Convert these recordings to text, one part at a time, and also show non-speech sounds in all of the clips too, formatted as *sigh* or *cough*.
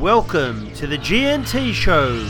Welcome to the G&T Show.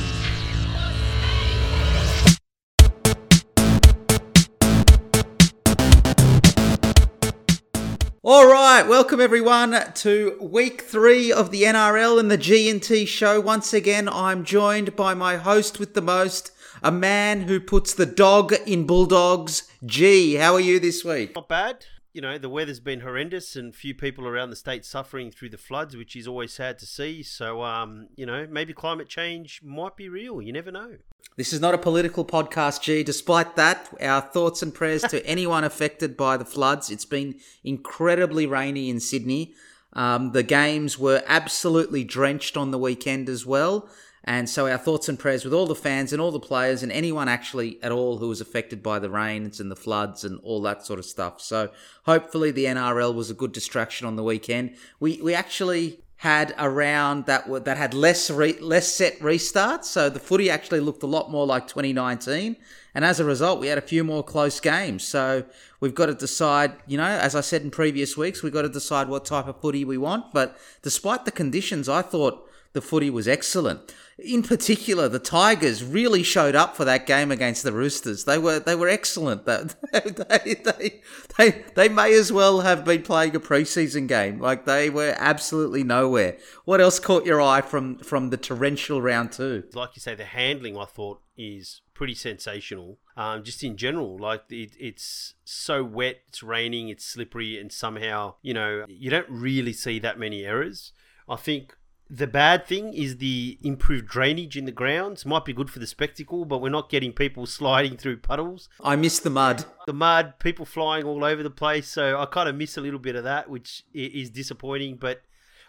All right, welcome everyone to week three of the NRL and the G&T show. Once again, I'm joined by my host with the most, a man who puts the dog in bulldogs. G, how are you this week? Not bad. You know, the weather's been horrendous and few people around the state suffering through the floods, which is always sad to see. So, um, you know, maybe climate change might be real. You never know. This is not a political podcast, G. Despite that, our thoughts and prayers to *laughs* anyone affected by the floods. It's been incredibly rainy in Sydney. Um, the games were absolutely drenched on the weekend as well. And so our thoughts and prayers with all the fans and all the players and anyone actually at all who was affected by the rains and the floods and all that sort of stuff. So hopefully the NRL was a good distraction on the weekend. We we actually had a round that w- that had less re- less set restarts, so the footy actually looked a lot more like 2019. And as a result, we had a few more close games. So we've got to decide, you know, as I said in previous weeks, we've got to decide what type of footy we want. But despite the conditions, I thought the footy was excellent. In particular, the Tigers really showed up for that game against the Roosters. They were they were excellent. *laughs* They, they, they, they may as well have been playing a preseason game. Like they were absolutely nowhere. What else caught your eye from from the torrential round two? Like you say, the handling I thought is pretty sensational. Um, just in general, like it, it's so wet, it's raining, it's slippery, and somehow you know you don't really see that many errors. I think the bad thing is the improved drainage in the grounds. Might be good for the spectacle, but we're not getting people sliding through puddles. I miss the mud. The mud, people flying all over the place. So I kind of miss a little bit of that, which is disappointing. But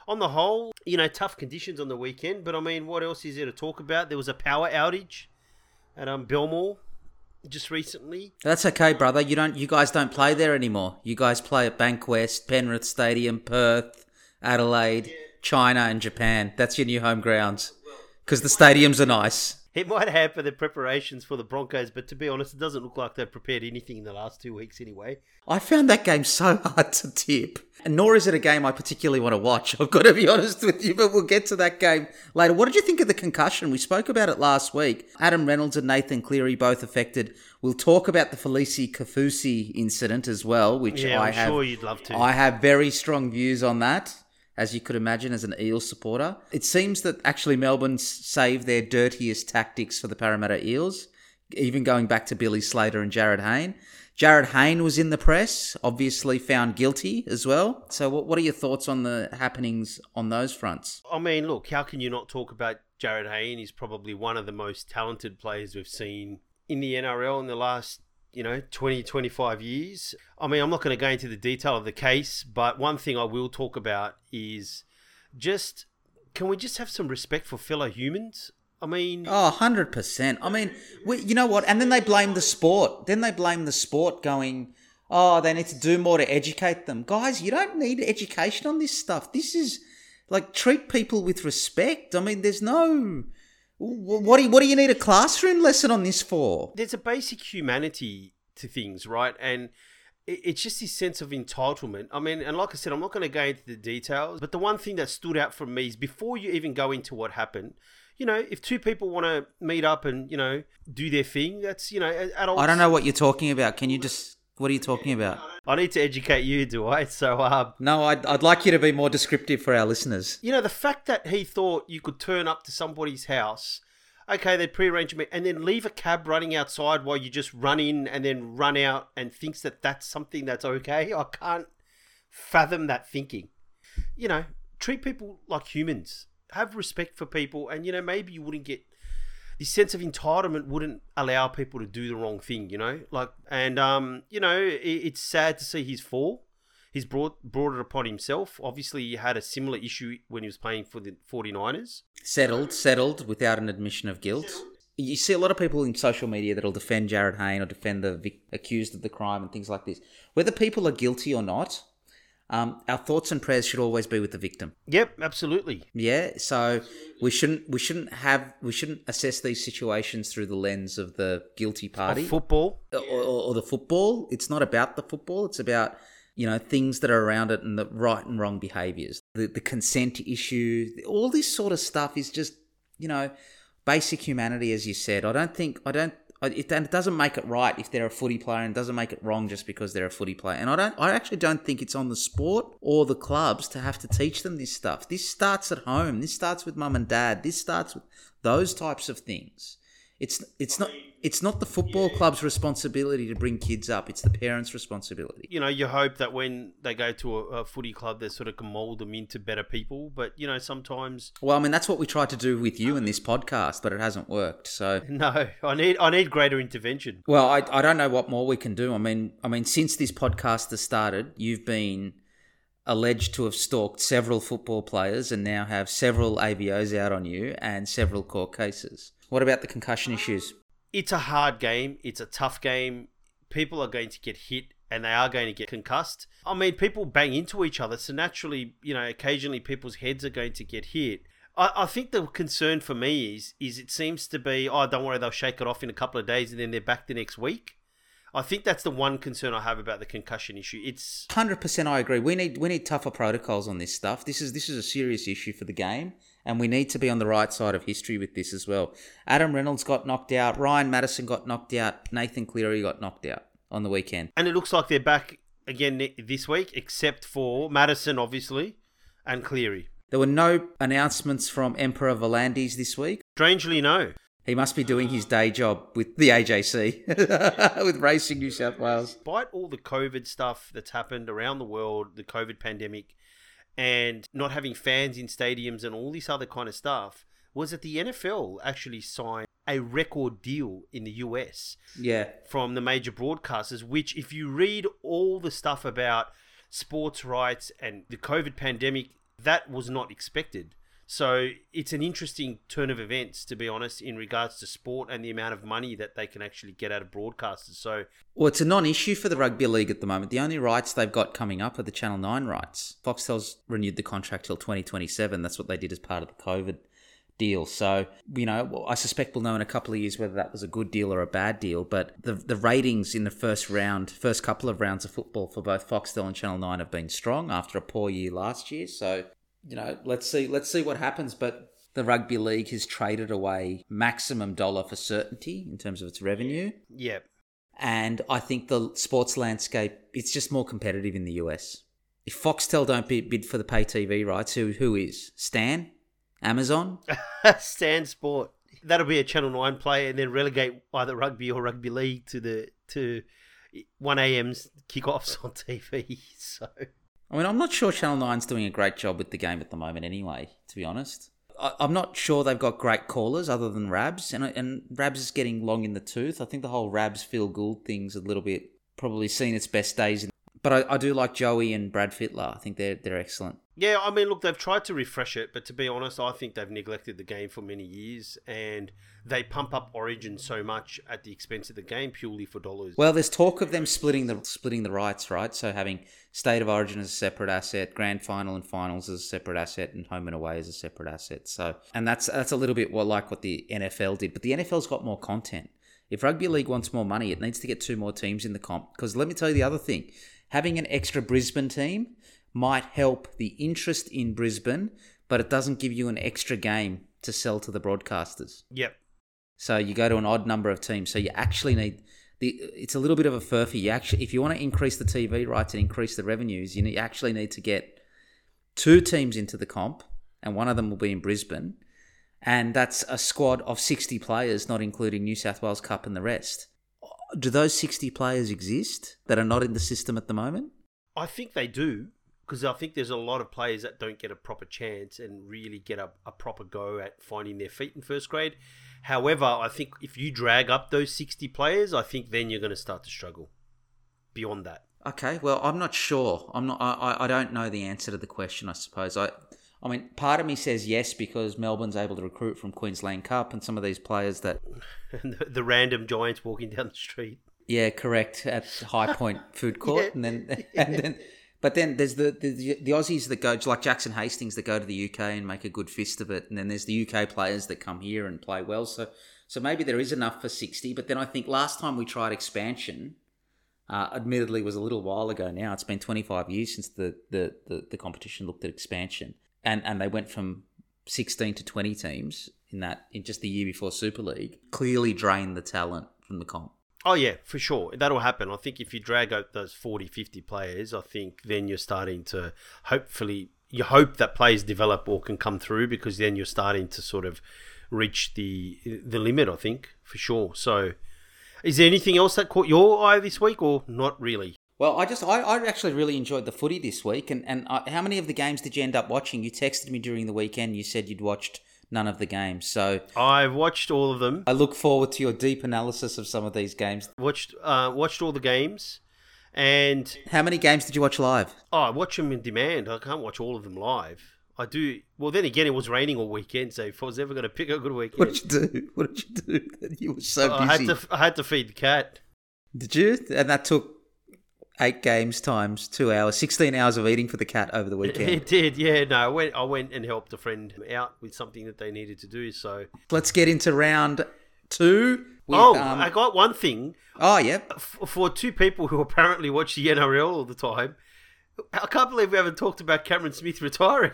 on the whole, you know, tough conditions on the weekend. But I mean, what else is there to talk about? There was a power outage at um, Belmore just recently. That's okay, brother. You don't. You guys don't play there anymore. You guys play at Bankwest, Penrith Stadium, Perth, Adelaide. Yeah. China and Japan. That's your new home grounds. Because the stadiums are nice. It might hamper the preparations for the Broncos, but to be honest, it doesn't look like they've prepared anything in the last two weeks anyway. I found that game so *laughs* hard to tip. And nor is it a game I particularly want to watch. I've got to be *laughs* honest with you, but we'll get to that game later. What did you think of the concussion? We spoke about it last week. Adam Reynolds and Nathan Cleary both affected. We'll talk about the Felise Kaufusi incident as well, which yeah, I I'm have. sure you'd love to. I have very strong views on that as you could imagine, as an Eels supporter. It seems that actually Melbourne saved their dirtiest tactics for the Parramatta Eels, even going back to Billy Slater and Jarryd Hayne. Jarryd Hayne was in the press, obviously found guilty as well. So, what, what are your thoughts on the happenings on those fronts? I mean, look, how can you not talk about Jarryd Hayne? He's probably one of the most talented players we've seen in the NRL in the last you know 20 25 years. I mean i'm not going to go into the detail of the case but one thing i will talk about is just can we just have some respect for fellow humans? I mean oh 100% i mean we, you know what? And then they blame the sport. Then they blame the sport going oh they need to do more to educate them. Guys you don't need education on this stuff. This is like treat people with respect. I mean there's no what do you, what do you need a classroom lesson on this for? There's a basic humanity to things, right? And it's just this sense of entitlement. I mean, and like I said, I'm not going to go into the details, but the one thing that stood out for me is before you even go into what happened, you know, if two people want to meet up and, you know, do their thing, that's, you know, adults. I don't know what you're talking about. Can you just what are you talking about? I need to educate you, do I? So, um, no, I'd, I'd like you to be more descriptive for our listeners. You know, the fact that he thought you could turn up to somebody's house, okay, they'd prearrange me, and then leave a cab running outside while you just run in and then run out and thinks that that's something that's okay. I can't fathom that thinking. You know, treat people like humans. Have respect for people, and you know, maybe you wouldn't get this sense of entitlement wouldn't allow people to do the wrong thing, you know? Like, and, um, you know, it, it's sad to see his fall. He's brought, brought it upon himself. Obviously, he had a similar issue when he was playing for the 49ers. Settled, settled without an admission of guilt. You see a lot of people in social media that'll defend Jarryd Hayne or defend the vic- accused of the crime and things like this. Whether people are guilty or not, um, our thoughts and prayers should always be with the victim. Yep, absolutely. Yeah, so we shouldn't we shouldn't have we shouldn't assess these situations through the lens of the guilty party, of football, or, or, or the football. It's not about the football. It's about you know, things that are around it and the right and wrong behaviors, the, the consent issue, all this sort of stuff is just, you know, basic humanity, as you said. I don't think, I don't, it, and it doesn't make it right if they're a footy player and doesn't make it wrong just because they're a footy player. And I don't, I actually don't think it's on the sport or the clubs to have to teach them this stuff. This starts at home. This starts with mum and dad. This starts with those types of things. It's it's not it's not the football club's responsibility to bring kids up. It's the parents' responsibility. You know, you hope that when they go to a, a footy club, they sort of can mould them into better people. But you know, sometimes Well, I mean, that's what we tried to do with you in this podcast, but it hasn't worked. So *laughs* no, I need I need greater intervention. Well, I, I don't know what more we can do. I mean, I mean, since this podcast has started, you've been alleged to have stalked several football players and now have several AVOs out on you and several court cases. What about the concussion issues? It's a hard game. It's a tough game. People are going to get hit and they are going to get concussed. I mean, people bang into each other, so naturally, you know, occasionally people's heads are going to get hit. I, I think the concern for me is is it seems to be, oh, don't worry, they'll shake it off in a couple of days and then they're back the next week. I think that's the one concern I have about the concussion issue. It's hundred percent. I agree. We need we need tougher protocols on this stuff. This is this is a serious issue for the game, and we need to be on the right side of history with this as well. Adam Reynolds got knocked out. Ryan Matterson got knocked out. Nathan Cleary got knocked out on the weekend. And it looks like they're back again this week, except for Matterson, obviously, and Cleary. There were no announcements from Emperor V'landys this week. Strangely, no. He must be doing his day job with the AJC, *laughs* with Racing New South Wales. Despite all the COVID stuff that's happened around the world, the COVID pandemic, and not having fans in stadiums and all this other kind of stuff, was that the NFL actually signed a record deal in the US. Yeah. From the major broadcasters, which, if you read all the stuff about sports rights and the COVID pandemic, that was not expected. So it's an interesting turn of events, to be honest, in regards to sport and the amount of money that they can actually get out of broadcasters. So, well, it's a non-issue for the rugby league at the moment. The only rights they've got coming up are the Channel Nine rights. Foxtel's renewed the contract till 2027. That's what they did as part of the COVID deal. So, you know, I suspect we'll know in a couple of years whether that was a good deal or a bad deal. But the the ratings in the first round, first couple of rounds of football for both Foxtel and Channel Nine have been strong after a poor year last year. So you know, let's see let's see what happens. But the rugby league has traded away maximum dollar for certainty in terms of its revenue. Yep. And I think the sports landscape it's just more competitive in the US. If Foxtel don't bid for the pay TV rights, who who is Stan, Amazon, *laughs* Stan Sport? That'll be a Channel Nine play, and then relegate either rugby or rugby league to the to one a.m.'s kickoffs on TV. *laughs* So I mean, I'm not sure Channel 9's doing a great job with the game at the moment anyway, to be honest. I, am not sure they've got great callers other than Rabs, and, and Rabs is getting long in the tooth. I think the whole Rabs Phil Gould thing's a little bit probably seen its best days. In, but I, I do like Joey and Brad Fittler. I think they're, they're excellent. Yeah, I mean, look, they've tried to refresh it, but to be honest, I think they've neglected the game for many years, and they pump up Origin so much at the expense of the game purely for dollars. Well, there's talk of them splitting the splitting the rights, right? So having State of Origin as a separate asset, Grand Final and Finals as a separate asset, and Home and Away as a separate asset. So, and that's that's a little bit what like what the NFL did, but the NFL's got more content. If rugby league wants more money, it needs to get two more teams in the comp. Because let me tell you the other thing: having an extra Brisbane team might help the interest in Brisbane, but it doesn't give you an extra game to sell to the broadcasters. Yep. So you go to an odd number of teams. So you actually need the. It's a little bit of a furphy. You actually, if you want to increase the TV rights and increase the revenues, you actually need to get two teams into the comp, and one of them will be in Brisbane, and that's a squad of sixty players, not including New South Wales Cup and the rest. Do those sixty players exist that are not in the system at the moment? I think they do because I think there's a lot of players that don't get a proper chance and really get a, a proper go at finding their feet in first grade. However, I think if you drag up those 60 players, I think then you're going to start to struggle beyond that. Okay, well, I'm not sure. I'm not. I, I don't know the answer to the question. I suppose. I, I mean, part of me says yes because Melbourne's able to recruit from Queensland Cup and some of these players that *laughs* the, the, random giants walking down the street. Yeah, correct. At High Point Food *laughs* Court, yeah. and then *laughs* and then but then there's the, the the Aussies that go like Jackson Hastings that go to the UK and make a good fist of it, and then there's the UK players that come here and play well. So so maybe there is enough for sixty. But then I think last time we tried expansion, uh, admittedly was a little while ago now. It's been 25 years since the, the, the, the competition looked at expansion. And, and they went from 16 to 20 teams in that in just the year before Super League. Clearly drained the talent from the comp. Oh yeah, for sure. That'll happen. I think if you drag out those 40, 50 players, I think then you're starting to hopefully you hope that players develop or can come through because then you're starting to sort of reach the the limit. I think for sure. So, is there anything else that caught your eye this week, or not really? Well, I just I, I actually really enjoyed the footy this week, and and I, how many of the games did you end up watching? You texted me during the weekend. You said you'd watched none of the games, so I've watched all of them. I look forward to your deep analysis of some of these games. Watched uh, watched all the games. And how many games did you watch live? Oh, I watch them in demand. I can't watch all of them live. I do. Well, then again, it was raining all weekend, so if I was ever going to pick a good weekend, what did you do? What did you do? *laughs* You were so busy. I had to. I had to feed the cat. Did you? And that took eight games times two hours, sixteen hours of eating for the cat over the *laughs* weekend. It did, yeah. No, I went. I went and helped a friend out with something that they needed to do. So let's get into round two. With, oh, um, I got one thing. Oh, yeah. For two people who apparently watch the NRL all the time, I can't believe we haven't talked about Cameron Smith retiring.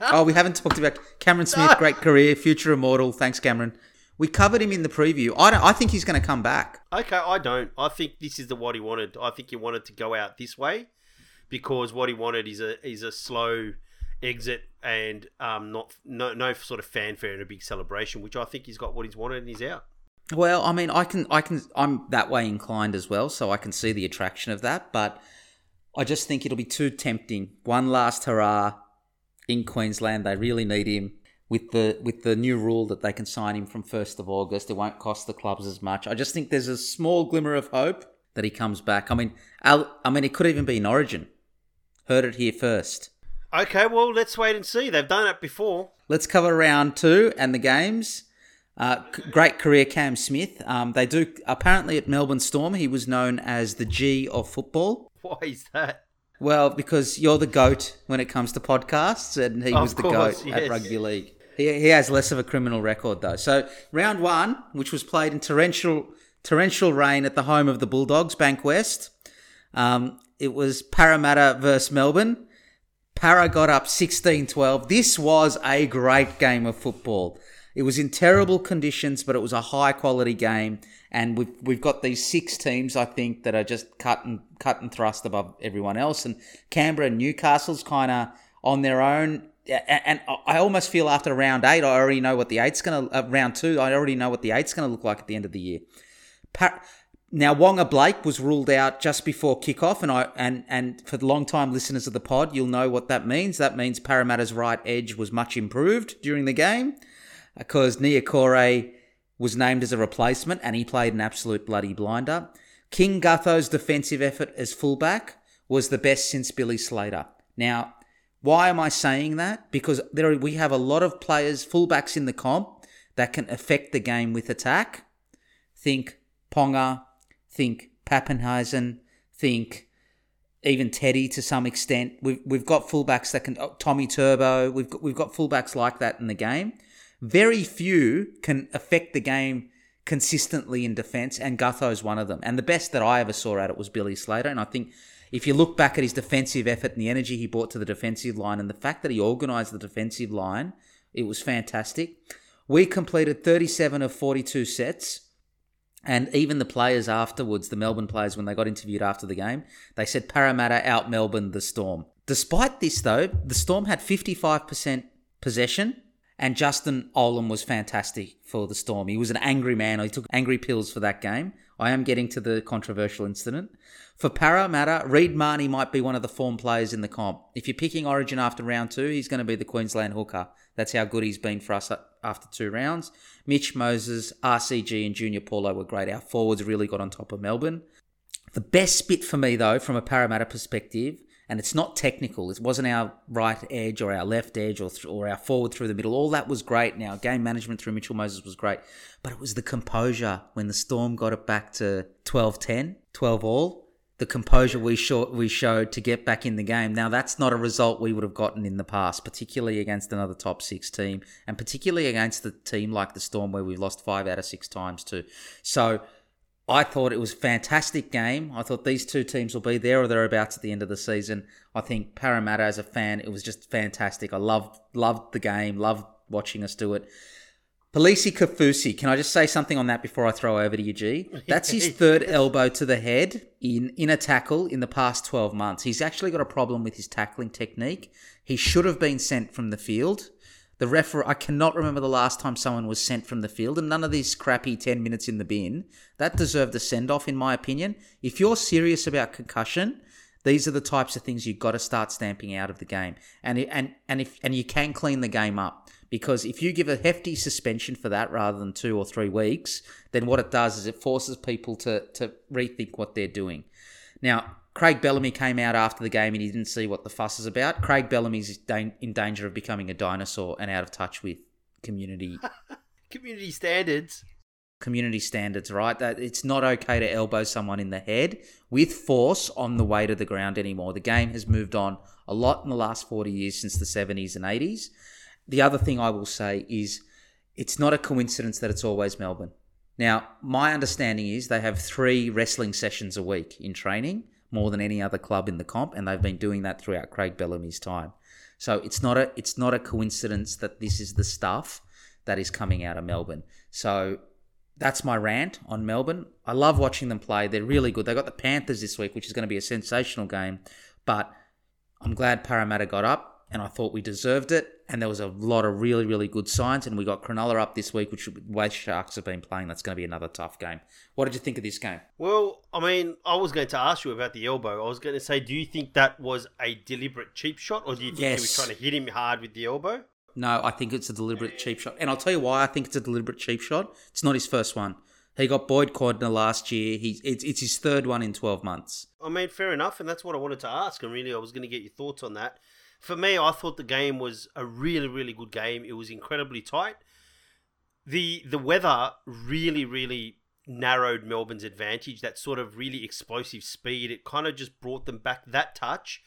oh, we haven't talked about Cameron *laughs* Smith. No. Great career, future immortal. Thanks, Cameron. We covered him in the preview. I don't. I think he's going to come back. Okay, I don't. I think this is the what he wanted. I think he wanted to go out this way because what he wanted is a is a slow exit and um, not no no sort of fanfare and a big celebration, which I think he's got what he's wanted and he's out. Well, I mean, I can, I can, I'm that way inclined as well, so I can see the attraction of that. But I just think it'll be too tempting. One last hurrah in Queensland. They really need him with the with the new rule that they can sign him from first of August. It won't cost the clubs as much. I just think there's a small glimmer of hope that he comes back. I mean, Al, I mean, it could even be in Origin. Heard it here first. Okay, well, let's wait and see. They've done it before. Let's cover round two and the games. Uh, great career, Cam Smith. Um, they do apparently at Melbourne Storm. He was known as the G of football. Why is that? Well, because you're the goat when it comes to podcasts, and he of was the course, goat yes. at rugby league. He, he has less of a criminal record though. So round one, which was played in torrential torrential rain at the home of the Bulldogs, Bankwest. Um, it was Parramatta versus Melbourne. Para got up 16-12. This was a great game of football. It was in terrible conditions, but it was a high quality game. And we've we've got these six teams, I think, that are just cut and cut and thrust above everyone else. And Canberra and Newcastle's kind of on their own. And I almost feel after round eight, I already know what the eight's going to. Uh, round two, I already know what the eight's going to look like at the end of the year. now Waqa Blake was ruled out just before kickoff, and I and and for the long time listeners of the pod, you'll know what that means. That means Parramatta's right edge was much improved during the game because Niukore was named as a replacement and he played an absolute bloody blinder. King Gutho's defensive effort as fullback was the best since Billy Slater. Now, why am I saying that? Because there are, we have a lot of players, fullbacks in the comp that can affect the game with attack. Think Ponga, think Papenhuyzen, think even Teddy to some extent. We've we've got fullbacks that can oh, Tommy Turbo. We've got, we've got fullbacks like that in the game. Very few can affect the game consistently in defence, and Gutho's one of them. And the best that I ever saw at it was Billy Slater. And I think if you look back at his defensive effort and the energy he brought to the defensive line and the fact that he organised the defensive line, it was fantastic. We completed 37 of 42 sets. And even the players afterwards, the Melbourne players, when they got interviewed after the game, they said Parramatta out Melbourne the Storm. Despite this, though, the Storm had 55% possession and Justin Olam was fantastic for the Storm. He was an angry man. He took angry pills for that game. I am getting to the controversial incident. For Parramatta, Reed Mahoney might be one of the form players in the comp. If you're picking Origin after round two, he's going to be the Queensland hooker. That's how good he's been for us uh, after two rounds. Mitch Moses, RCG, and Junior Paulo were great. Our forwards really got on top of Melbourne. The best bit for me, though, from a Parramatta perspective, and it's not technical. It wasn't our right edge or our left edge or, th- or our forward through the middle. All that was great. Now, game management through Mitchell Moses was great, but it was the composure when the Storm got it back to 12 10, 12 all. The composure we, show- we showed to get back in the game. Now, that's not a result we would have gotten in the past, particularly against another top six team, and particularly against the team like the Storm where we've lost five out of six times too. So, I thought it was a fantastic game. I thought these two teams will be there or thereabouts at the end of the season. I think Parramatta, as a fan, it was just fantastic. I loved loved the game, loved watching us do it. Felise Kaufusi, can I just say something on that before I throw over to you, G? *laughs* That's his third elbow to the head in, in a tackle in the past 12 months. He's actually got a problem with his tackling technique. He should have been sent from the field. The referee, I cannot remember the last time someone was sent from the field, and none of these crappy 10 minutes in the bin. That deserved a send off, in my opinion. If you're serious about concussion, these are the types of things you've got to start stamping out of the game. And, and, and, if, and you can clean the game up because if you give a hefty suspension for that rather than two or three weeks, then what it does is it forces people to, to rethink what they're doing. Now, Craig Bellamy came out after the game and he didn't see what the fuss is about. Craig Bellamy's in danger of becoming a dinosaur and out of touch with community *laughs* community standards. Community standards, right? That it's not okay to elbow someone in the head with force on the way to the ground anymore. The game has moved on a lot in the last 40 years since the 70s and 80s the other thing I will say is it's not a coincidence that it's always Melbourne. Now, my understanding is they have three wrestling sessions a week in training, more than any other club in the comp, and they've been doing that throughout Craig Bellamy's time. So it's not a it's not a coincidence that this is the stuff that is coming out of Melbourne. So that's my rant on Melbourne. I love watching them play. They're really good. They got the Panthers this week, which is going to be a sensational game. But I'm glad Parramatta got up and I thought we deserved it. And there was a lot of really, really good signs. And we got Cronulla up this week, which the way Sharks have been playing, that's going to be another tough game. What did you think of this game? Well, I mean, I was going to ask you about the elbow. I was going to say, do you think that was a deliberate cheap shot, or do you think yes. he was trying to hit him hard with the elbow? No, I think it's a deliberate cheap shot. And I'll tell you why I think it's a deliberate cheap shot. It's not his first one. He got Boyd Cordner last year. He's it's, it's his third one in 12 months. I mean, fair enough. And that's what I wanted to ask. And really, I was going to get your thoughts on that for me, I thought the game was a really, really good game. It was incredibly tight. The the weather really, really narrowed Melbourne's advantage. That sort of really explosive speed. It kind of just brought them back that touch.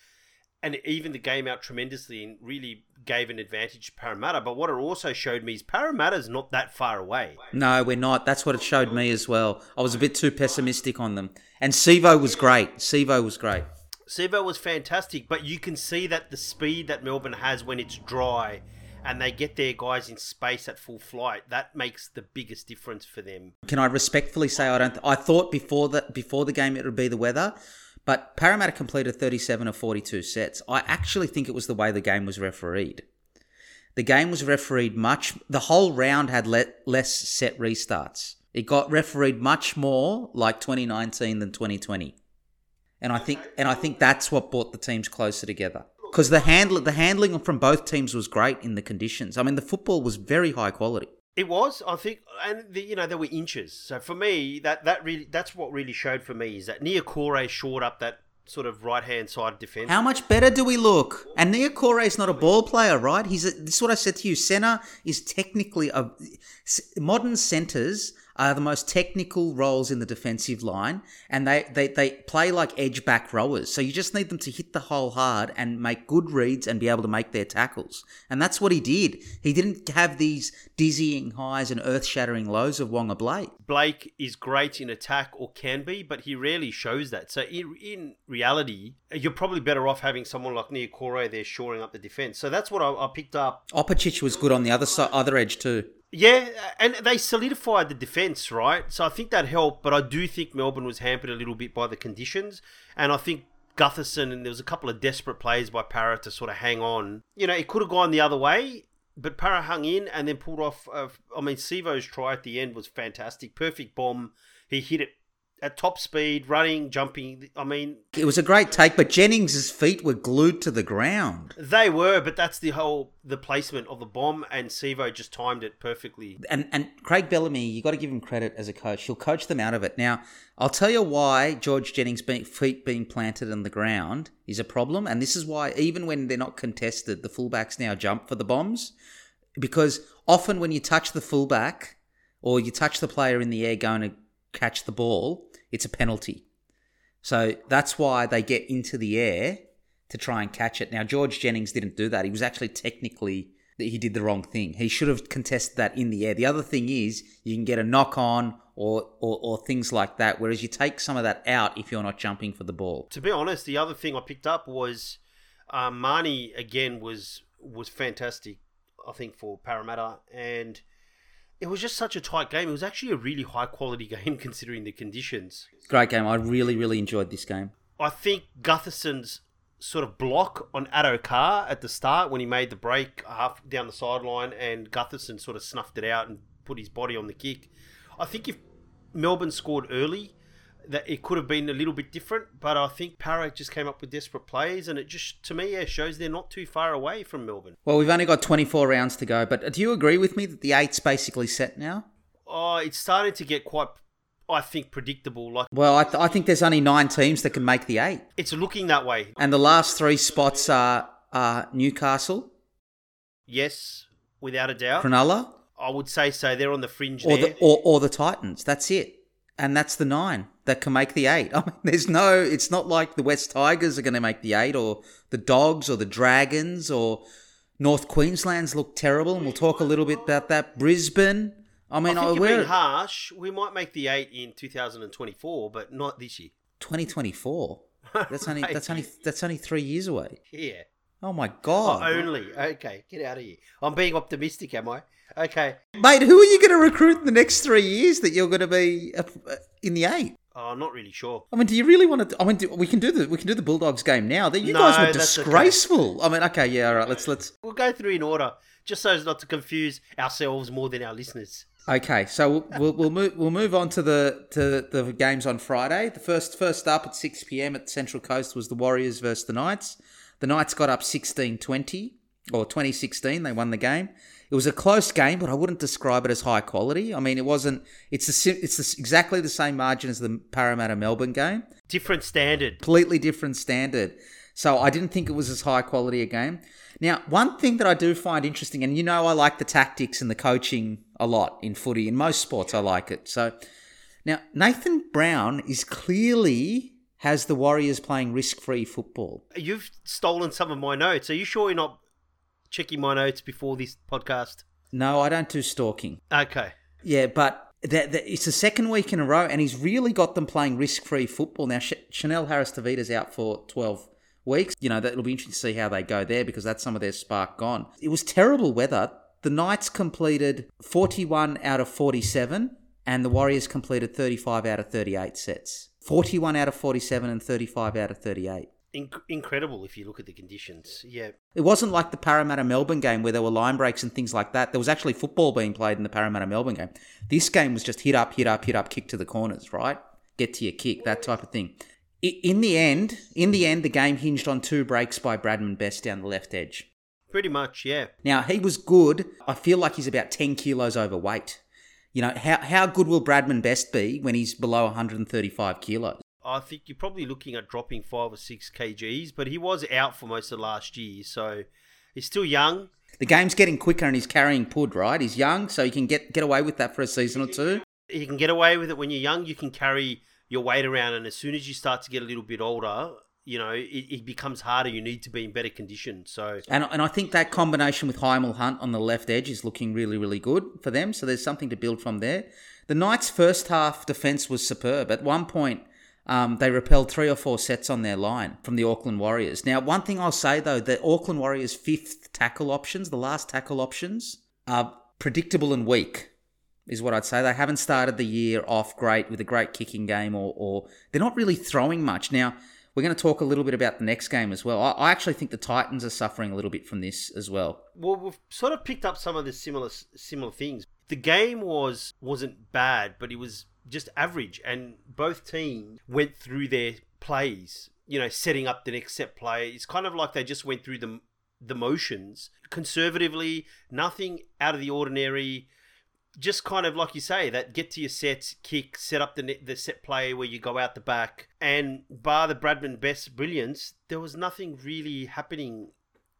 And even the game out tremendously and really gave an advantage to Parramatta. But what it also showed me is Parramatta's not that far away. No, we're not. That's what it showed me as well. I was a bit too pessimistic on them. And Sivo was great. Sivo was great. Sivo was fantastic, but you can see that the speed that Melbourne has when it's dry and they get their guys in space at full flight, that makes the biggest difference for them. Can I respectfully say I don't th- I thought before the before the game it would be the weather, but Parramatta completed 37 of 42 sets. I actually think it was the way the game was refereed. The game was refereed much the whole round had le- less set restarts. It got refereed much more like 2019 than 2020 and I think and I think that's what brought the teams closer together. Because the handle the handling from both teams was great in the conditions. I mean, the football was very high quality. It was, I think, and the, you know there were inches. So for me, that that really that's what really showed for me is that Niukore shored up that sort of right hand side defence. How much better do we look? And Niukore is not a ball player, right? He's a, this is what I said to you. Center is technically a modern centers are the most technical roles in the defensive line, and they, they, they play like edge back rowers. So you just need them to hit the hole hard and make good reads and be able to make their tackles. And that's what he did. He didn't have these dizzying highs and earth shattering lows of Waqa Blake. Blake is great in attack or can be, but he rarely shows that. So in, in reality, you're probably better off having someone like Niukore there shoring up the defense. So that's what I, I picked up. Opacic was good on the other side, other edge too. Yeah, and they solidified the defence, right? So I think that helped, but I do think Melbourne was hampered a little bit by the conditions, and I think Gutherson and there was a couple of desperate plays by Parra to sort of hang on. You know, it could have gone the other way, but Parra hung in and then pulled off. Uh, I mean, Sivo's try at the end was fantastic, perfect bomb. He hit it at top speed, running, jumping. I mean, it was a great take, but Jennings's feet were glued to the ground. They were, but that's the whole the placement of the bomb, and Sivo just timed it perfectly. And and Craig Bellamy, you got to give him credit as a coach. He'll coach them out of it. Now, I'll tell you why George Jennings' being, feet being planted in the ground is a problem, and this is why even when they're not contested, the fullbacks now jump for the bombs because often when you touch the fullback or you touch the player in the air going to catch the ball, it's a penalty. So that's why they get into the air to try and catch it. Now, George Jennings didn't do that. He was actually technically he did the wrong thing. He should have contested that in the air. The other thing is you can get a knock on or, or, or things like that. Whereas you take some of that out if you're not jumping for the ball. To be honest, the other thing I picked up was uh, Marnie again was was fantastic. I think for Parramatta, and it was just such a tight game. It was actually a really high quality *laughs* game considering the conditions. Great game. I really, really enjoyed this game. I think Gutherson's sort of block on Addo Carr at the start when he made the break half down the sideline and Gutherson sort of snuffed it out and put his body on the kick. I think if Melbourne scored early, that it could have been a little bit different, but I think Parra just came up with desperate plays, and it just to me yeah shows they're not too far away from Melbourne. Well, we've only got 24 rounds to go, but do you agree with me that the eight's basically set now? Oh, it's starting to get quite, I think, predictable. Like, Well, I, th- I think there's only nine teams that can make the eight, it's looking that way. and the last three spots are, are Newcastle, Yes, without a doubt. Cronulla, I would say so. They're on the fringe or there. the or, or the Titans. That's it, and that's the nine that can make the eight. *laughs* I mean, there's no. It's not like the West Tigers are going to make the eight, or the Dogs, or the Dragons, or North Queensland's look terrible, and we'll talk a little bit about that. Brisbane. I I mean, think oh, you're we're being harsh. We might make the eight in 2024, but not this year. 2024. *laughs* That's only that's only that's only three years away. Yeah. Oh my Oh, god, only. Okay, get out of here. I'm being optimistic, am I? Okay. mate! Who are you going to recruit in the next three years that you're going to be uh, uh, in the eight? Oh, I'm not really sure. I mean, do you really want to? I mean, do, we can do the we can do the Bulldogs game now. That You No, guys were that's okay. disgraceful. I mean, okay, yeah, all right. Let's let's. We'll go through in order, just so as not to confuse ourselves more than our listeners. Okay, so we'll, we'll we'll move we'll move on to the to the games on Friday. The first first up at six pm at Central Coast was the Warriors versus the Knights. The Knights got up 16-20 or 2016. They won the game. It was a close game, but I wouldn't describe it as high quality. I mean, it wasn't. It's the it's the, exactly the same margin as the Parramatta Melbourne game. Different standard. completely different standard. So I didn't think it was as high quality a game. Now, one thing that I do find interesting, and you know, I like the tactics and the coaching a lot in footy. In most sports, I like it. So now Nathan Brown is clearly has the Warriors playing risk-free football. You've stolen some of my notes. Are you sure you're not checking my notes before this podcast? No, I don't do stalking. Okay. Yeah, but that, that, it's the second week in a row, and he's really got them playing risk-free football. Now, Ch- Chanel Harris Tavita's out for 12 weeks. You know, that it'll be interesting to see how they go there because that's some of their spark gone. It was terrible weather. The Knights completed 41 out of 47, and the Warriors completed 35 out of 38 sets. 41 out of 47 and 35 out of 38. Inc- incredible if you look at the conditions. Yeah. It wasn't like the Parramatta Melbourne game where there were line breaks and things like that. There was actually football being played in the Parramatta Melbourne game. This game was just hit up, hit up, hit up, kick to the corners, right? Get to your kick, that type of thing. In the end, in the end, the game hinged on two breaks by Bradman Best down the left edge. Pretty much, yeah. Now he was good. I feel like he's about ten kilos overweight. You know how how good will Bradman Best be when he's below 135 kilos? I think you're probably looking at dropping five or six kgs, but he was out for most of last year, so he's still young. The game's getting quicker and he's carrying pud, right? He's young, so he can get get away with that for a season or two. You can get away with it when you're young. You can carry your weight around, and as soon as you start to get a little bit older, you know it, it becomes harder. You need to be in better condition. So And, and I think that combination with Hymel Hunt on the left edge is looking really, really good for them. So there's something to build from there. The Knights' first half defence was superb. At one point, um, they repelled three or four sets on their line from the Auckland Warriors. Now, one thing I'll say though, the Auckland Warriors' fifth tackle options, the last tackle options, are predictable and weak. Is what I'd say. They haven't started the year off great with a great kicking game, or, or they're not really throwing much. Now, we're going to talk a little bit about the next game as well. I, I actually think the Titans are suffering a little bit from this as well. well, we've sort of picked up some of the similar similar things. The game was wasn't bad, but it was just average, and both teams went through their plays. You know, setting up the next set play. It's kind of like they just went through the the motions conservatively, nothing out of the ordinary. Just kind of like you say, that get to your sets, kick, set up the the set play where you go out the back, and bar the Bradman Best brilliance, there was nothing really happening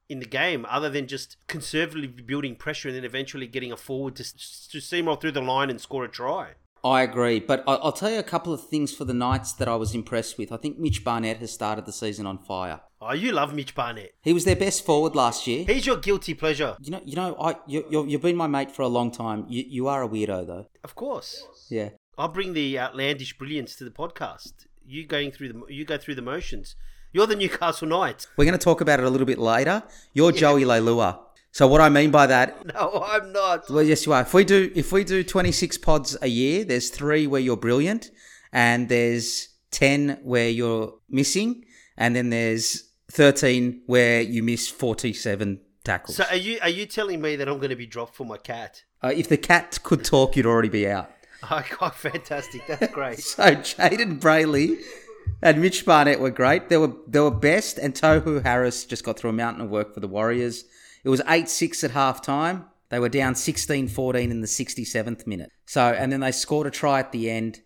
in the game other than just conservatively building pressure and then eventually getting a forward to, to steamroll through the line and score a try. I agree, but I- I'll tell you a couple of things for the Knights that I was impressed with. I think Mitch Barnett has started the season on fire. Oh, you love Mitch Barnett. He was their best forward last year. He's your guilty pleasure. You know, you know, I you, you you've been my mate for a long time. You you are a weirdo though. Of course. Yeah. I'll bring the outlandish brilliance to the podcast. You going through the you go through the motions. You're the Newcastle Knights. We're going to talk about it a little bit later. You're Joey Leilua. So what I mean by that, *laughs* No, I'm not. well, yes, you are. If we do, if we do 26 pods a year, there's three where you're brilliant, and there's 10 where you're missing, and then there's 13 where you miss 47 tackles. So are you are you telling me that I'm going to be dropped for my cat? uh, if the cat could talk, you'd already be out. *laughs* Oh, God, fantastic! That's great. *laughs* So Jayden Brailey and Mitch Barnett were great. They were they were best, and Tohu Harris just got through a mountain of work for the Warriors. It was 8-6 at half time. They were down 16-14 in the 67th minute. So and then they scored a try at the end.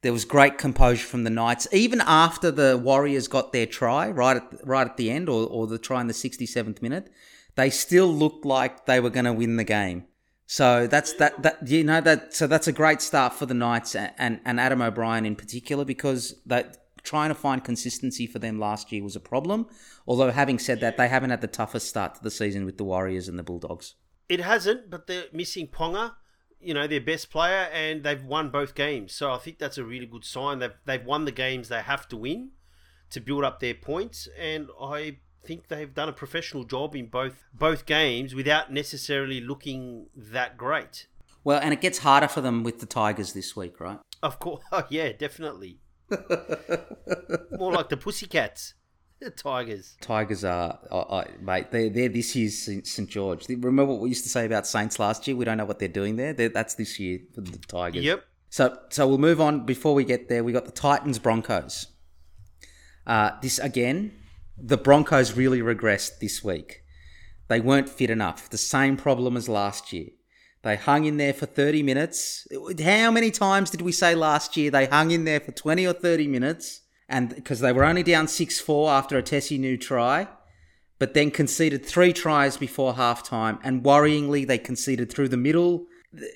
There was great composure from the Knights, even after the Warriors got their try right at right at the end, or, or the try in the 67th minute. They still looked like they were going to win the game. So that's that that you know that so that's a great start for the Knights and, and, and Adam O'Brien in particular because that trying to find consistency for them last year was a problem. Although having said that, they haven't had the toughest start to the season with the Warriors and the Bulldogs. It hasn't, but they're missing Ponga, you know, their best player, and they've won both games. So I think that's a really good sign. They've they've won the games they have to win to build up their points, and I think they've done a professional job in both both games without necessarily looking that great. Well, and it gets harder for them with the Tigers this week, right? Of course, *laughs* oh, yeah, definitely. *laughs* More like the Pussycats, the Tigers. Tigers are, are mate. They're, they're this year's St St George. Remember what we used to say about Saints last year? We don't know what they're doing there. They're, that's this year for the Tigers. Yep. So, so we'll move on. Before we get there, we got the Titans Broncos. Uh, this again, the Broncos really regressed this week. They weren't fit enough. The same problem as last year. They hung in there for 30 minutes. How many times did we say last year they hung in there for 20 or 30 minutes? And because they were only down 6 4 after a Tesi Niu try, but then conceded three tries before halftime. And worryingly, they conceded through the middle.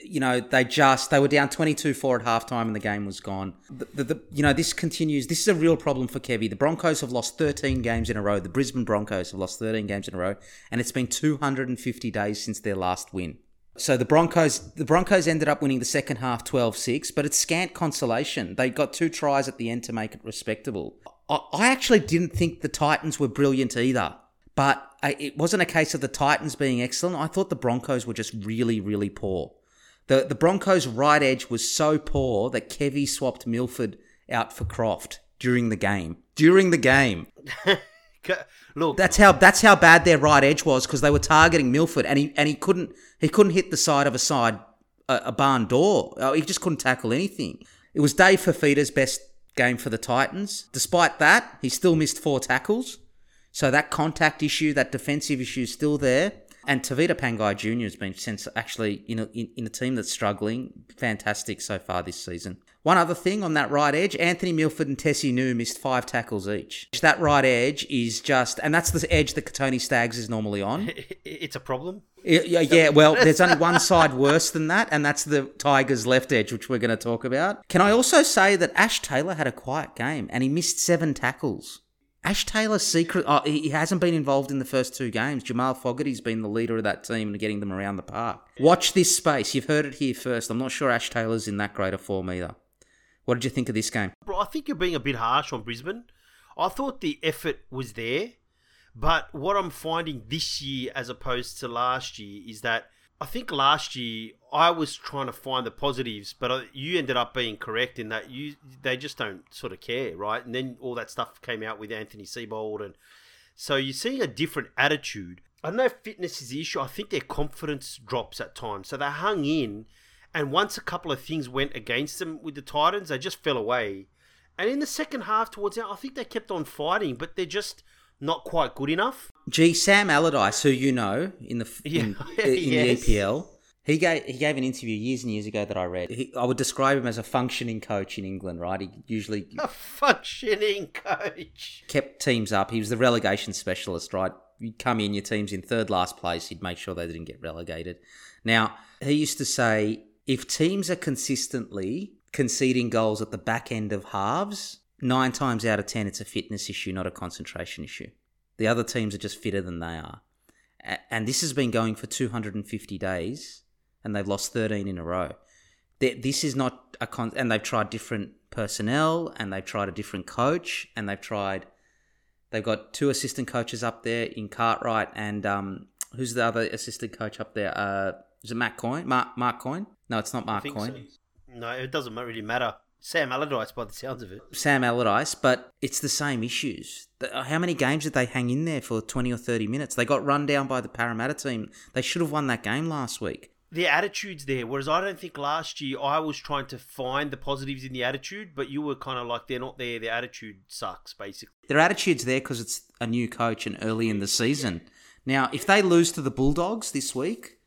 You know, they just, they were down 22 4 at halftime and the game was gone. The, the, the, you know, this continues. This is a real problem for Kevy. The Broncos have lost 13 games in a row. The Brisbane Broncos have lost 13 games in a row. And it's been 250 days since their last win. So the Broncos, the Broncos ended up winning the second half 12-6, but it's scant consolation. They got two tries at the end to make it respectable. I, actually didn't think the Titans were brilliant either, but it wasn't a case of the Titans being excellent. I thought the Broncos were just really, really poor. The the Broncos' right edge was so poor that Kevy swapped Milford out for Croft during the game. During the game. *laughs* Look, That's how that's how bad their right edge was because they were targeting Milford and he and he couldn't he couldn't hit the side of a side a, a barn door. Oh, He just couldn't tackle anything. It was Dave Fifita's best game for the Titans. Despite that, he still missed four tackles. So that contact issue, that defensive issue, is still there. And Tevita Pangai Jr. has been since actually in a, in, in a team that's struggling, fantastic so far this season. One other thing on that right edge, Anthony Milford and Tesi Niu missed five tackles each. That right edge is just, and that's the edge that Kotoni Staggs is normally on. *laughs* it's a problem. Yeah, yeah, yeah, well, there's only one *laughs* side worse than that, and that's the Tigers' left edge, which we're going to talk about. Can I also say that Ash Taylor had a quiet game and he missed seven tackles? Ash Taylor's secret, oh, he hasn't been involved in the first two games. Jamal Fogarty's been the leader of that team and getting them around the park. Watch this space. You've heard it here first. I'm not sure Ash Taylor's in that great a form either. What did you think of this game? Bro, I think you're being a bit harsh on Brisbane. I thought the effort was there, but what I'm finding this year as opposed to last year is that I think last year I was trying to find the positives, but you ended up being correct in that you they just don't sort of care, right? And then all that stuff came out with Anthony Seibold, and so you're seeing a different attitude. I don't know if fitness is the issue. I think their confidence drops at times. So they hung in, and once a couple of things went against them with the Titans, they just fell away. And in the second half, towards the I think they kept on fighting, but they're just not quite good enough. Gee, Sam Allardyce, who you know in the in, Yeah. *laughs* *laughs* in Yes. the EPL, he gave he gave an interview years and years ago that I read. He, I would describe him as a functioning coach in England. Right, he usually *laughs* A functioning coach. kept teams up. He was the relegation specialist. Right, you'd come in, your team's in third last place. He'd make sure they didn't get relegated. Now he used to say, if teams are consistently conceding goals at the back end of halves, nine times out of ten, it's a fitness issue, not a concentration issue. The other teams are just fitter than they are. And this has been going for 250 days, and they've lost 13 in a row. This is not a con, and they've tried different personnel, and they've tried a different coach, and they've tried. They've got two assistant coaches up there in Cartwright, and um, who's the other assistant coach up there? Uh, is it Matt Coyne? Mark Mark Coyne? No, it's not Mark Coyne. so. No, it doesn't really matter. Sam Allardyce, by the sounds of it. Sam Allardyce, but it's the same issues. Uh, how many games did they hang in there for 20 or 30 minutes? They got run down by the Parramatta team. They should have won that game last week. The attitude's there, whereas I don't think last year I was trying to find the positives in the attitude, but you were kind of like they're not there. Their attitude sucks, basically. Their attitude's there because it's a new coach and early in the season. Now, if they lose to the Bulldogs this week,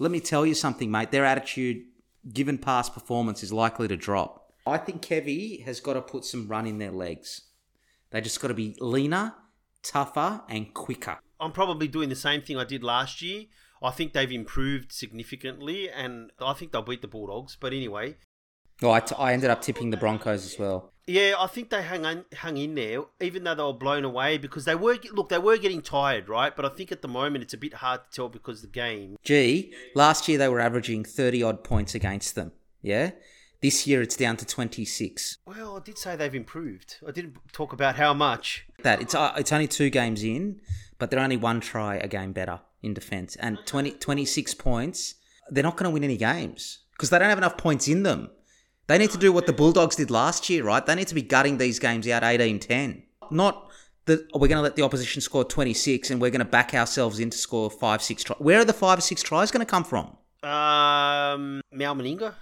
let me tell you something, mate. Their attitude, given past performance, is likely to drop. I think Kevy has got to put some run in their legs. They just got to be leaner, tougher, and quicker. I'm probably doing the same thing I did last year. I think they've improved significantly, and I think they'll beat the Bulldogs. But anyway, Oh, I, t- I ended up tipping the Broncos as well. yeah, I think they hung on, hung in there, even though they were blown away because they were look they were getting tired, right? But I think at the moment it's a bit hard to tell because the game. Gee, last year they were averaging 30 odd points against them. Yeah? This year it's down to 26. Well, I did say they've improved. I didn't talk about how much. That it's uh, it's only two games in, but they're only one try a game better in defense and 20, 26 points. They're not going to win any games because they don't have enough points in them. They need to do what the Bulldogs did last year, right? They need to be gutting these games out 18-10. Not that we're going to let the opposition score 26 and we're going to back ourselves in to score 5 6 tries. Where are the 5 or 6 tries going to come from? Um, Mal Meninga,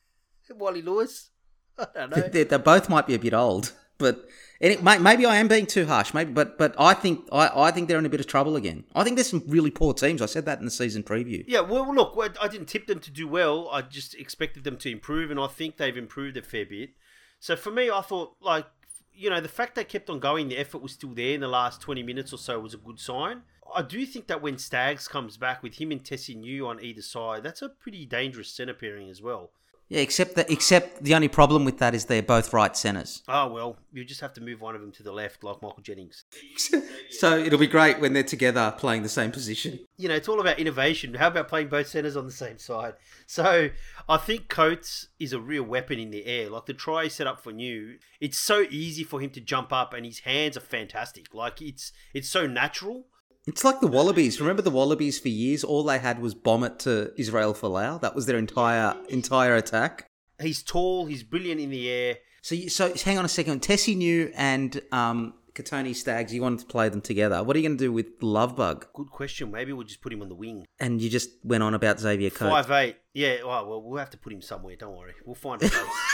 *laughs* Wally Lewis. *laughs* I don't know. *laughs* they, they both might be a bit old, but it, maybe I am being too harsh. Maybe, but but I think I, I think they're in a bit of trouble again. I think there's some really poor teams. I said that in the season preview. Yeah, well, look, I didn't tip them to do well. I just expected them to improve, and I think they've improved a fair bit. So for me, I thought, like, you know, the fact they kept on going, the effort was still there in the last 20 minutes or so was a good sign. I do think that when Staggs comes back with him and Tesi Niu on either side, that's a pretty dangerous centre pairing as well. Yeah, except that except the only problem with that is they're both right centers. Oh, ah, well, you just have to move one of them to the left, like Michael Jennings. *laughs* so it'll be great when they're together playing the same position. you know, it's all about innovation. How about playing both centers on the same side? So I think Coates is a real weapon in the air. Like the try set up for Niu, it's so easy for him to jump up, and his hands are fantastic. Like it's it's so natural. It's like the Wallabies. Remember the Wallabies for years? All they had was bomb it to Israel Folau. That was their entire entire attack. He's tall. He's brilliant in the air. So, you, so hang on a second. Tesi Niu and um, Kotoni Staggs, you wanted to play them together. What are you going to do with Love Bug? Good question. Maybe we'll just put him on the wing. And you just went on about Xavier Coates. Five eight. Yeah. Oh, well, we'll have to put him somewhere. Don't worry. We'll find a place. *laughs*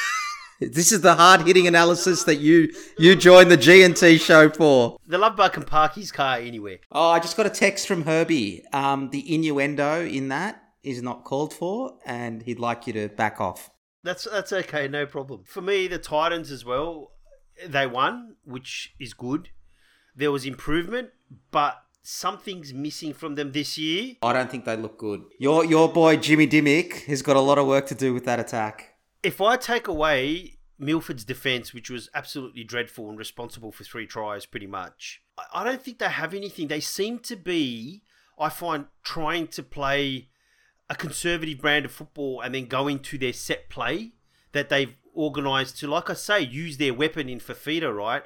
This is the hard hitting analysis that you you joined the G and T show for. the love bug can park his car anywhere. Oh, I just got a text from Herbie. Um, the innuendo in that is not called for, and he'd like you to back off. That's that's okay, no problem. For me, the Titans as well, they won, which is good. There was improvement, but something's missing from them this year. I don't think they look good. Your your boy Jimmy Dymock has got a lot of work to do with that attack. If I take away Milford's defense, which was absolutely dreadful and responsible for three tries, pretty much, I- don't think they have anything. They seem to be, I find, trying to play a conservative brand of football and then go into their set play that they've organised to, like I say, use their weapon in Fifita, right?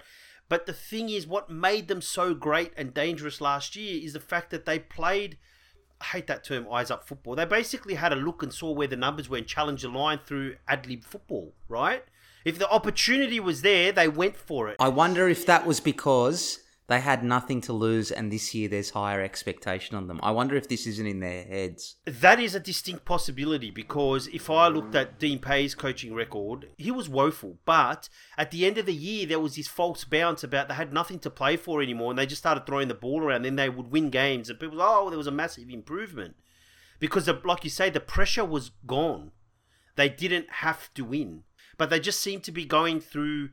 But the thing is, what made them so great and dangerous last year is the fact that they played. I hate that term, eyes up football. They basically had a look and saw where the numbers were and challenged the line through ad lib football, right? If the opportunity was there, they went for it. I wonder if that was because they had nothing to lose, and this year there's higher expectation on them. I wonder if this isn't in their heads. That is a distinct possibility because if I looked at Dean Pay's coaching record, he was woeful. But at the end of the year, there was this false bounce about they had nothing to play for anymore and they just started throwing the ball around. Then they would win games and people, oh, there was a massive improvement. Because, the, like you say, the pressure was gone. They didn't have to win. But they just seemed to be going through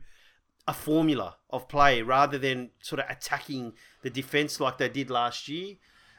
a formula of play rather than sort of attacking the defense like they did last year.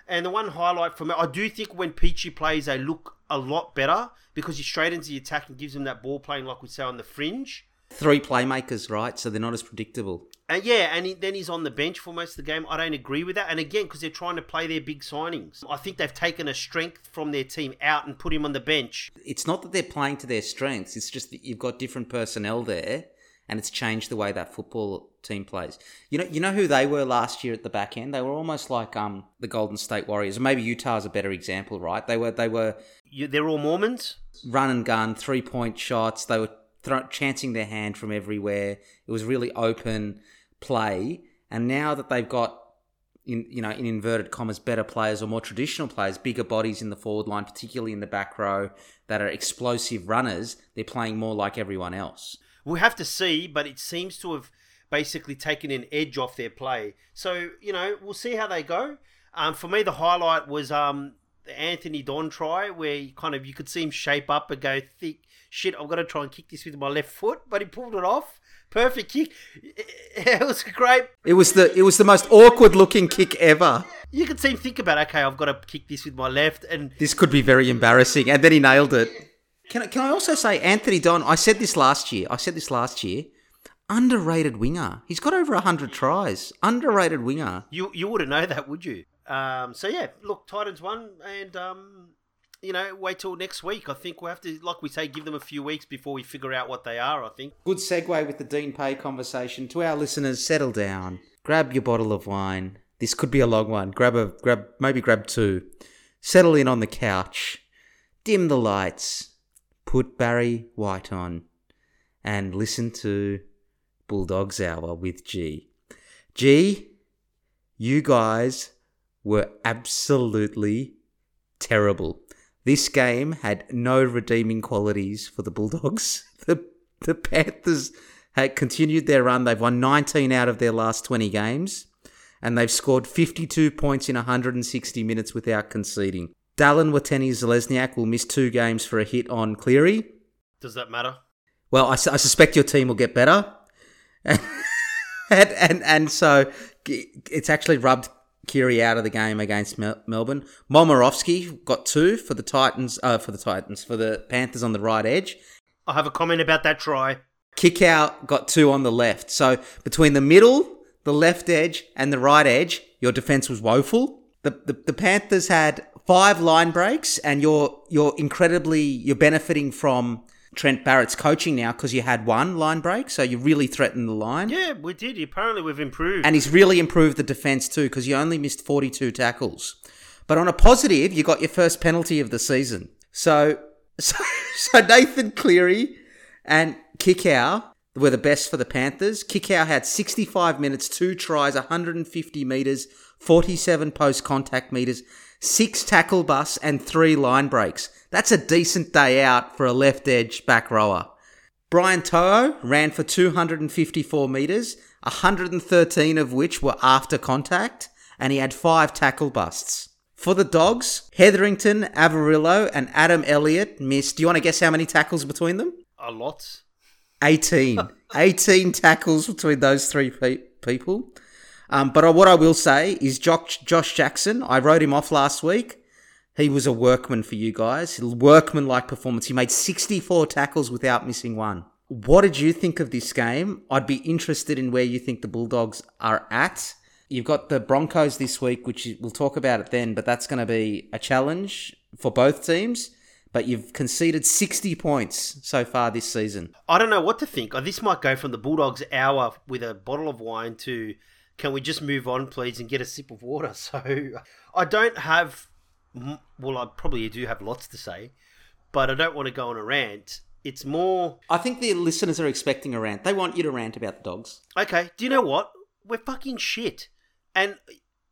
And the one highlight for me, I do think when Peachy plays, they look a lot better because he straightens the attack and gives them that ball playing, like we say, on the fringe. Three playmakers, right? So they're not as predictable. And yeah, and he, then he's on the bench for most of the game. I don't agree with that. And again, because they're trying to play their big signings, I think they've taken a strength from their team out and put him on the bench. It's not that they're playing to their strengths. It's just that you've got different personnel there, and it's changed the way that football team plays. You know, you know who they were last year at the back end. They were almost like um the Golden State Warriors. Maybe Utah is a better example, right? They were they were You, they're all Mormons. run and gun, three point shots. They were thro- chancing their hand from everywhere. It was really open play. And now that they've got, in you know, in inverted commas, better players or more traditional players, bigger bodies in the forward line, particularly in the back row, that are explosive runners, they're playing more like everyone else. We'll have to see, but it seems to have basically taken an edge off their play. So, you know, we'll see how they go. Um, for me, the highlight was um, the Anthony Don try, where he kind of you could see him shape up and go, thick shit, I'm gonna try and kick this with my left foot," but he pulled it off. Perfect kick. *laughs* It was great. It was the it was the most awkward looking kick ever. You could see him think about, okay, I've got to kick this with my left, and This could be very embarrassing, and then he nailed it. Can I, can I also say Anthony Don? I said this last year. I said this last year. Underrated winger. He's got over hundred tries. Underrated winger. you you wouldn't know that, would you? Um, so yeah, look, Titans won, and um, you know, wait till next week. I think we'll have to, like we say, give them a few weeks before we figure out what they are. I think. Good segue with the Dean Pay conversation. To our listeners, settle down. Grab your bottle of wine. This could be a long one. Grab a grab maybe grab two. Settle in on the couch. Dim the lights. Put Barry White on. And listen to Bulldogs Hour with G. G, you guys were absolutely terrible. This game had no redeeming qualities for the Bulldogs. *laughs* The the Panthers had continued their run. They've won 19 out of their last 20 games, and they've scored 52 points in 160 minutes without conceding. Dallin Watene-Zelezniak will miss two games for a hit on Cleary. Does that matter? Well, I, su- I suspect your team will get better, *laughs* and and and so it's actually rubbed Kiri out of the game against Mel- Melbourne. Momirovski got two for the Titans. Uh, for the Titans for the Panthers on the right edge. I have a comment about that try. Kikau got two on the left. So between the middle, the left edge, and the right edge, your defense was woeful. The, the, the Panthers had five line breaks, and you're you're incredibly you're benefiting from Trent Barrett's coaching now because you had one line break, so you really threatened the line. Yeah, we did. Apparently, we've improved. And he's really improved the defense too because you only missed 42 tackles. But on a positive, you got your first penalty of the season. So, *laughs* so, so Nathan Cleary and Kikau were the best for the Panthers. Kikau had 65 minutes, two tries, 150 metres, 47 post contact metres, six tackle busts, and three line breaks. That's a decent day out for a left edge back rower. Brian To'o ran for 254 metres, 113 of which were after contact, and he had five tackle busts. For the Dogs, Hetherington, Averillo, and Adam Elliott missed. Do you want to guess how many tackles between them? a lot. 18. 18 tackles between those three pe- people. Um, but what I will say is Josh, Josh Jackson, I wrote him off last week. He was a workman for you guys. Workman like performance. He made 64 tackles without missing one. What did you think of this game? I'd be interested in where you think the Bulldogs are at. You've got the Broncos this week, which we'll talk about it then, but that's going to be a challenge for both teams. But you've conceded 60 points so far this season. I don't know what to think. Uh, This might go from the Bulldogs hour with a bottle of wine to can we just move on, please, and get a sip of water? *laughs* So I don't have, well, I probably do have lots to say, but I don't want to go on a rant. It's more, I think the listeners are expecting a rant. They want you to rant about the dogs. okay, do you know what? We're fucking shit. And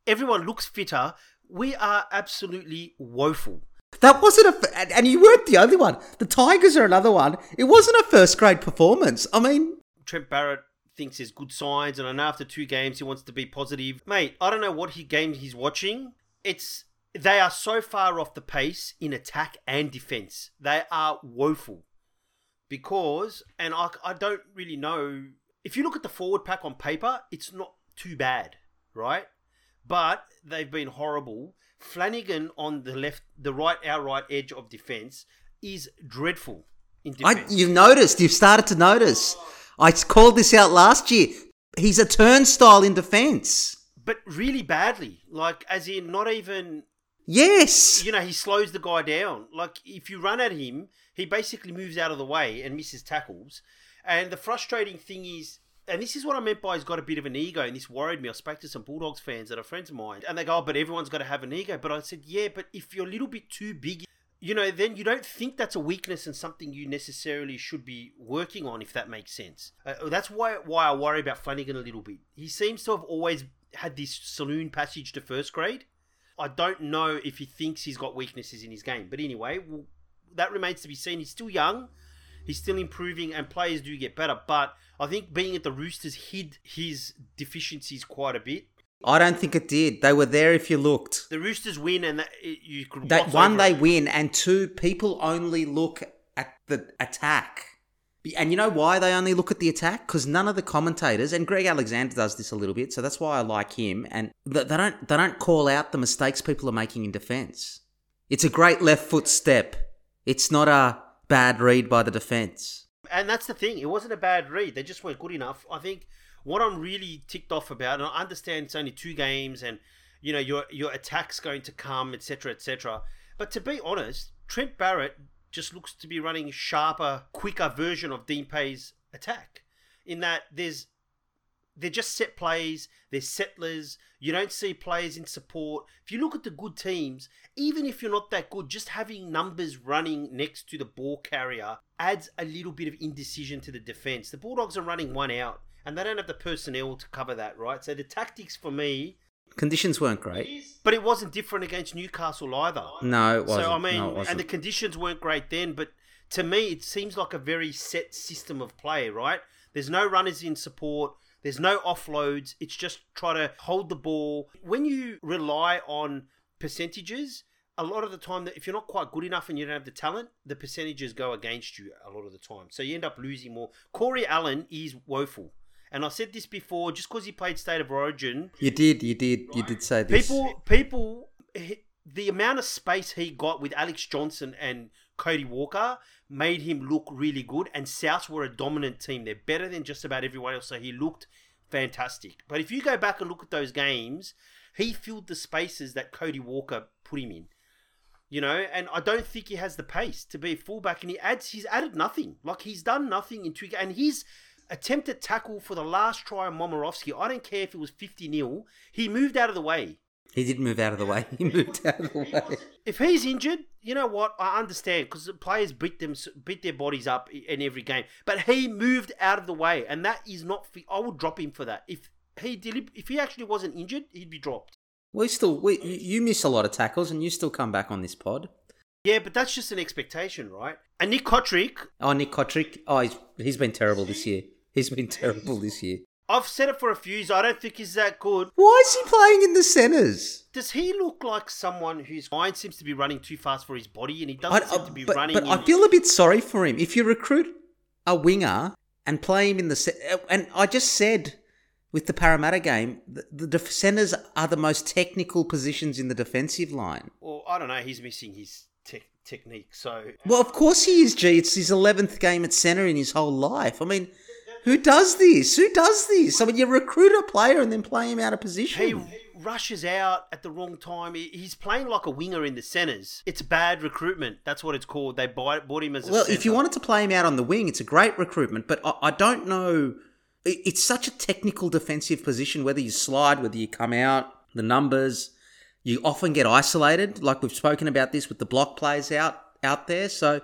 everyone looks fitter. We are absolutely woeful. That wasn't a, and- you weren't the only one. The Tigers are another one. It wasn't a first grade performance. I mean, Trent Barrett thinks there's good signs, and I know after two games he wants to be positive. Mate, I don't know what he game he's watching. It's they are so far off the pace in attack and defense. They are woeful because, and I, I don't really know if you look at the forward pack on paper, it's not too bad, right? But they've been horrible. Flanagan on the left, the right, our right edge of defense is dreadful in I, you've noticed. You've started to notice. I called this out last year. he's a turnstile in defence. but really badly. Like, as in, not even Yes. you know, he slows the guy down. Like if you run at him, he basically moves out of the way and misses tackles. And the frustrating thing is, and this is what I meant by he's got a bit of an ego, and this worried me. I spoke to some Bulldogs fans that are friends of mine, and they go, oh, "But everyone's got to have an ego." But I said, "Yeah, but if you're a little bit too big." You know, then you don't think that's a weakness and something you necessarily should be working on, if that makes sense. Uh, that's why why I worry about Flanagan a little bit. He seems to have always had this saloon passage to first grade. I don't know if he thinks he's got weaknesses in his game. But anyway, well, that remains to be seen. He's still young. He's still improving, and players do get better. But I think being at the Roosters hid his deficiencies quite a bit. I don't think it did. They were there if you looked. The Roosters win, and that, you could That one, they it. win, and two, people only look at the attack. And you know why they only look at the attack? Because none of the commentators, and Greg Alexander does this a little bit, so that's why I like him. And th- they don't they don't call out the mistakes people are making in defence. It's a great left foot step. It's not a bad read by the defence. And that's the thing. It wasn't a bad read. They just weren't good enough. I think what I'm really ticked off about, and I understand it's only two games, and you know your your attack's going to come, etc., etc. But to be honest, Trent Barrett just looks to be running sharper, quicker version of Dean Pay's attack. In that there's they're just set plays, they're settlers. You don't see players in support. If you look at the good teams, even if you're not that good, just having numbers running next to the ball carrier adds a little bit of indecision to the defense. The Bulldogs are running one out, and they don't have the personnel to cover that, right? So the tactics for me, Conditions weren't great. but it wasn't different against Newcastle either. No, it wasn't. So I mean, no, it wasn't. and the conditions weren't great then, but to me, it seems like a very set system of play. Right? There's no runners in support. There's no offloads. It's just try to hold the ball. When you rely on percentages, a lot of the time, that if you're not quite good enough and you don't have the talent, the percentages go against you a lot of the time. So you end up losing more. Corey Allen is woeful. And I said this before, just because he played State of Origin, you did, you did, you did say this. People, people, the amount of space he got with Alex Johnson and Cody Walker made him look really good. And Souths were a dominant team. They're better than just about everyone else. So he looked fantastic. But if you go back and look at those games, he filled the spaces that Cody Walker put him in. You know, and I don't think he has the pace to be a fullback. And he adds, he's added nothing. Like he's done nothing in two. And his attempted tackle for the last try on Momirovski, I don't care if it was 50 0, he moved out of the way. He did move out of the way. *laughs* He moved out of the way. If he's injured, you know what? I understand because the players beat them, beat their bodies up in every game. But he moved out of the way, and that is not. I would drop him for that. If he did, if he actually wasn't injured, he'd be dropped. We still, we, you miss a lot of tackles, and you still come back on this pod. Yeah, but that's just an expectation, right? And Nick Cotric, Oh, Nick Cotric. Oh, he's, he's been terrible this year. He's been *laughs* terrible this year. I've said it for a few years. I don't think he's that good. Why is he playing in the centres? Does he look like someone whose mind seems to be running too fast for his body, and he doesn't seem I- to be but running? but in... I feel a bit sorry for him. If you recruit a winger and play him in the ce- uh, and I just said with the Parramatta game, the, the centres are the most technical positions in the defensive line. Well, I don't know. He's missing his te- technique. So Well, of course he is, G. It's his 11th game at centre in his whole life. I mean, who does this? Who does this? I mean, you recruit a player and then play him out of position. he rushes out at the wrong time. He's playing like a winger in the centres. It's bad recruitment. That's what it's called. They buy, bought him as a Well, if you wanted to play him out on the wing, it's a great recruitment, but I, I don't know. It's such a technical defensive position, whether you slide, whether you come out, the numbers. You often get isolated, like we've spoken about this with the block plays out out there. So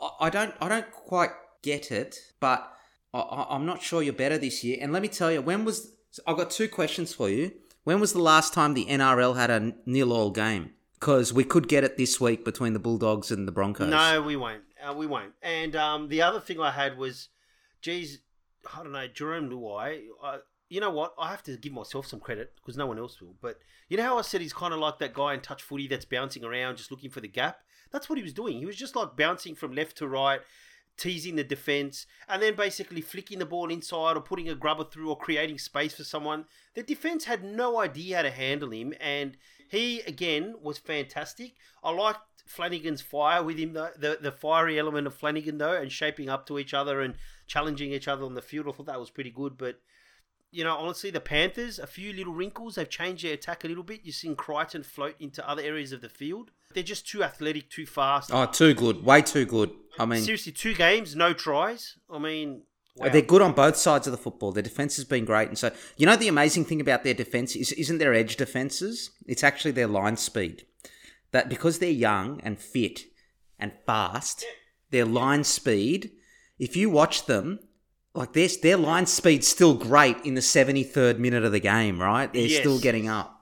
I, I don't, I don't quite get it, but I, I'm not sure you're better this year. And let me tell you, when was I've got two questions for you. When was the last time the NRL had a nil all game? Because we could get it this week between the Bulldogs and the Broncos. No, we won't. Uh, we won't. And um, the other thing I had was, geez, I don't know, Jarome Luai. You know what? I have to give myself some credit because no one else will. But you know how I said he's kind of like that guy in touch footy that's bouncing around, just looking for the gap. That's what he was doing. He was just like bouncing from left to right, teasing the defense, and then basically flicking the ball inside or putting a grubber through or creating space for someone. The defense had no idea how to handle him, and he again was fantastic. I liked Flanagan's fire with him, though, the the fiery element of Flanagan though, and shaping up to each other and challenging each other on the field. I thought that was pretty good, but you know, honestly, the Panthers, a few little wrinkles. They've changed their attack a little bit. You've seen Crichton float into other areas of the field. They're just too athletic, too fast. Oh, too good. Way too good. I mean, Seriously, two games, no tries. I mean, wow. They're good on both sides of the football. Their defense has been great, and so you know the amazing thing about their defense is isn't their edge defenses. It's actually their line speed. That because they're young and fit and fast, their line speed. If you watch them, like their their line speed's still great in the seventy third minute of the game. Right? They're Yes. still getting up.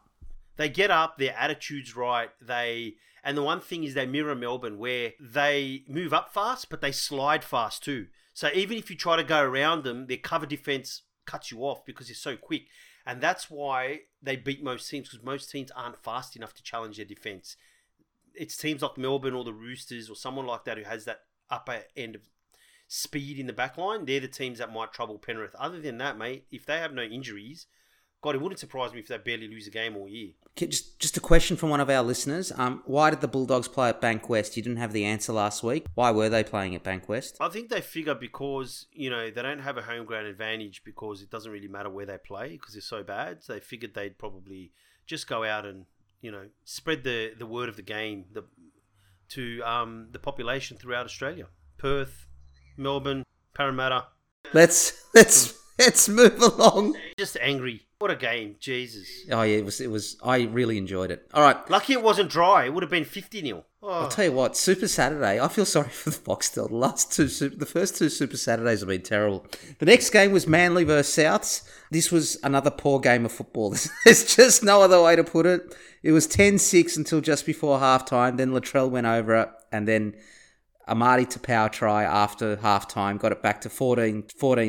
they get up, their attitude's right. They and the one thing is they mirror Melbourne where they move up fast, but they slide fast too. So even if you try to go around them, their cover defense cuts you off because they're so quick, and that's why they beat most teams because most teams aren't fast enough to challenge their defense. It's teams like Melbourne or the Roosters or someone like that who has that upper end of speed in the back line. They're the teams that might trouble Penrith. Other than that, mate, if they have no injuries, God, it wouldn't surprise me if they barely lose a game all year. Just just a question from one of our listeners. Um, why did the Bulldogs play at Bankwest? You didn't have the answer last week. Why were they playing at Bankwest? I think they figure because you know they don't have a home ground advantage because it doesn't really matter where they play because they're so bad. So they figured they'd probably just go out and you know spread the the word of the game the to um, the population throughout Australia. Perth, Melbourne, Parramatta. Let's let's let's move along. Just angry. What a game, Jesus! Oh yeah, it was it was. I really enjoyed it. All right, Lucky it wasn't dry. It would have been fifty 0 Oh, I'll tell you what. Super Saturday. I feel sorry for the Foxtel. The last two, super, the first two Super Saturdays have been terrible. The next game was Manly versus Souths. This was another poor game of football. *laughs* There's just no other way to put it. It was 10-6 until just before halftime. Then Latrell went over it, and then Amadi to power try after half time, got it back to 14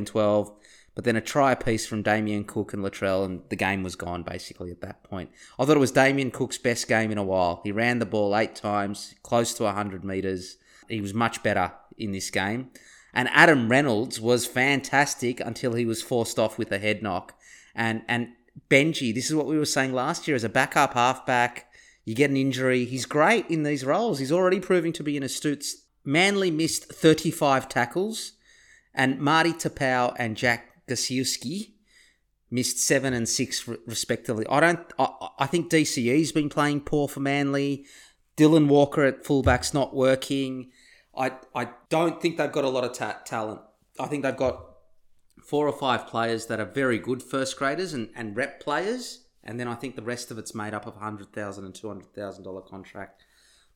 12. But then a try piece from Damien Cook and Latrell, and the game was gone basically at that point. I thought it was Damien Cook's best game in a while. He ran the ball eight times, close to 100 metres. He was much better in this game. And Adam Reynolds was fantastic until he was forced off with a head knock. And, and Benji, this is what we were saying last year as a backup halfback. You get an injury. He's great in these roles. He's already proving to be an astute. Manly missed 35 tackles, and Marty Taupau and Jack Gosiewski missed seven and six respectively. I don't. I, I think DCE's been playing poor for Manly. Dylan Walker at fullback's not working. I I don't think they've got a lot of ta- talent. I think they've got four or five players that are very good first graders and, and rep players, and then I think the rest of it's made up of hundred thousand and two hundred thousand dollar contract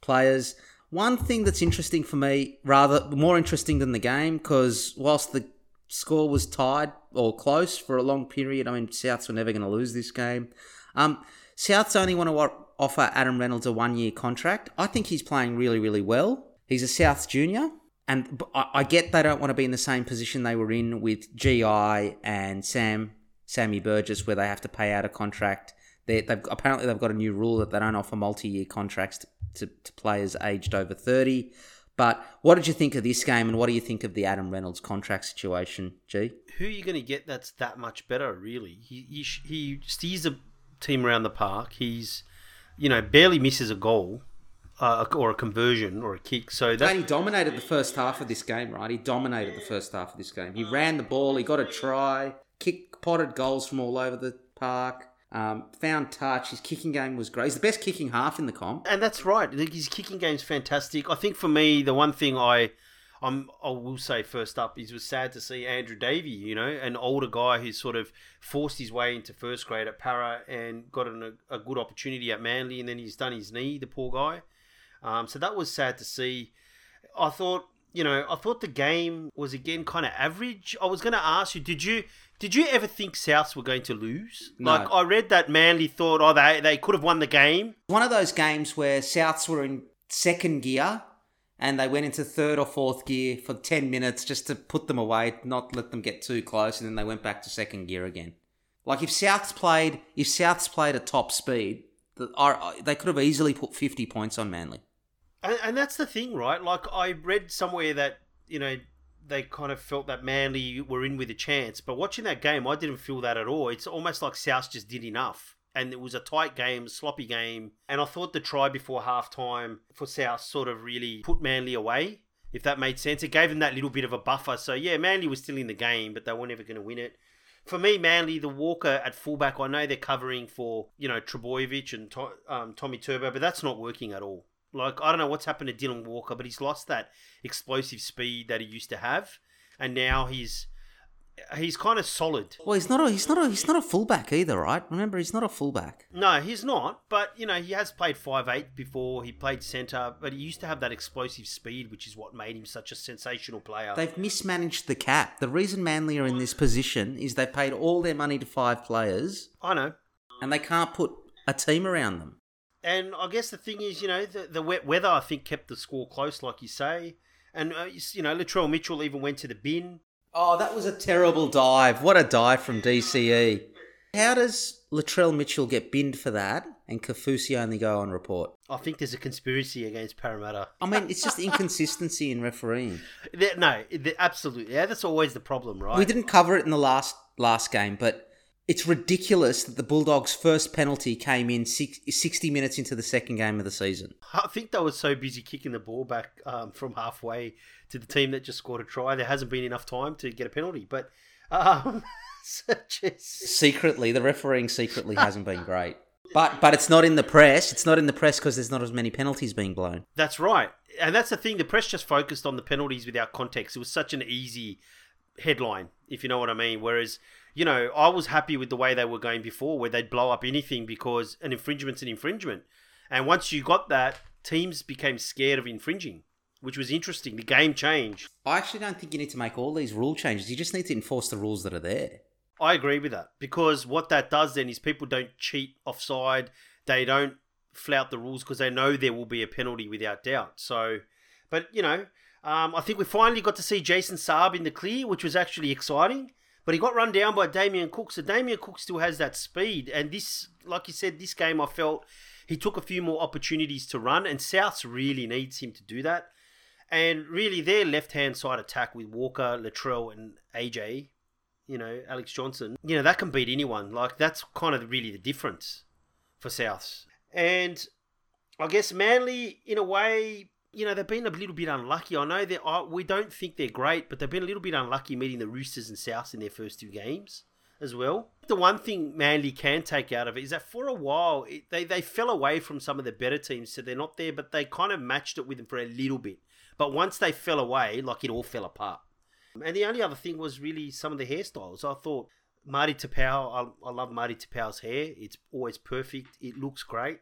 players. One thing that's interesting for me, rather more interesting than the game, because whilst the score was tied or close for a long period, I mean Souths were never going to lose this game. Um, Souths only want to offer Adam Reynolds a one-year contract. I think he's playing really, really well. He's a Souths junior, and I get they don't want to be in the same position they were in with GI and Sam Sammy Burgess, where they have to pay out a contract. They, they've apparently they've got a new rule that they don't offer multi-year contracts to, to, to players aged over thirty. But what did you think of this game, and what do you think of the Adam Reynolds contract situation, G? who are you going to get that's that much better? Really, he he, he steers the team around the park. He's you know barely misses a goal, uh, or a conversion or a kick. So And that he dominated the first half of this game, right? He dominated the first half of this game. He ran the ball, he got a try, kick potted goals from all over the park, um, found touch. His kicking game was great. He's the best kicking half in the comp. and that's right. His kicking game's fantastic. I think for me, the one thing I I'm, I will say first up is it was sad to see Andrew Davey, you know, an older guy who's sort of forced his way into first grade at Para and got an, a, a good opportunity at Manly, and then he's done his knee, the poor guy. Um, so that was sad to see. I thought, you know, I thought the game was again kind of average. I was going to ask you, did you did you ever think Souths were going to lose? No. Like I read that Manly thought, oh, they they could have won the game. One of those games where Souths were in second gear and they went into third or fourth gear for 10 minutes just to put them away, not let them get too close, and then they went back to second gear again. Like if Souths played, if Souths played at top speed, the, they could have easily put 50 points on Manly. And, and that's the thing, right? Like I read somewhere that you know they kind of felt that Manly were in with a chance, but watching that game, I didn't feel that at all. It's almost like South just did enough, and it was a tight game, sloppy game. And I thought the try before halftime for South sort of really put Manly away, if that made sense. It gave them that little bit of a buffer. So yeah, Manly was still in the game, but they were never going to win it. for me, Manly, the Walker at fullback, I know they're covering for, you know, Trbojevic and um, Tommy Turbo, but that's not working at all. Like, I don't know what's happened to Dylan Walker, but he's lost that explosive speed that he used to have. And now he's he's kind of solid. Well, he's not a he's not a he's not a fullback either, right? Remember, he's not a fullback. No, he's not. But you know, he has played five eight before. He played centre, but he used to have that explosive speed, which is what made him such a sensational player. They've mismanaged the cap. The reason Manly are in this position is they paid all their money to five players, I know. and they can't put a team around them. And I guess the thing is, you know, the, the wet weather, I think, kept the score close, like you say. And, uh, you know, Latrell Mitchell even went to the bin. Oh, that was a terrible dive. What a dive from DCE. How does Latrell Mitchell get binned for that and Kaufusi only go on report? I think there's a conspiracy against Parramatta. I mean, it's just inconsistency in refereeing. No, absolutely. Yeah, that's always the problem, right? We didn't cover it in the last last game, but it's ridiculous that the Bulldogs' first penalty came in six, 60 minutes into the second game of the season. I think they were so busy kicking the ball back um, from halfway to the team that just scored a try. There hasn't been enough time to get a penalty. But um, *laughs* just, Secretly, the refereeing secretly hasn't been great. But but it's not in the press. It's not in the press because there's not as many penalties being blown. that's right. And that's the thing. The press just focused on the penalties without context. It was such an easy headline, if you know what I mean. Whereas, you know, I was happy with the way they were going before, where they'd blow up anything because an infringement's an infringement. And once you got that, teams became scared of infringing, which was interesting. The game changed. I actually don't think you need to make all these rule changes. You just need to enforce the rules that are there. I agree with that because what that does then is people don't cheat offside. They don't flout the rules because they know there will be a penalty without doubt. So, but you know, um, I think we finally got to see Jason Saab in the clear, which was actually exciting. But he got run down by Damien Cook. So Damien Cook still has that speed. And this, like you said, this game I felt he took a few more opportunities to run, and Souths really needs him to do that. And really, their left hand side attack with Walker, Latrell, and AJ you know, Alex Johnson, you know, that can beat anyone. Like, that's kind of really the difference for Souths. And I guess Manly, in a way, you know, they've been a little bit unlucky. I know that we don't think they're great, but they've been a little bit unlucky meeting the Roosters and Souths in their first two games as well. The one thing Manly can take out of it is that for a while, it, they, they fell away from some of the better teams, so they're not there, but they kind of matched it with them for a little bit. But once they fell away, like it all fell apart. And the only other thing was really some of the hairstyles. I thought Marty Taupau, I, I love Marty Taupau's hair. It's always perfect. It looks great.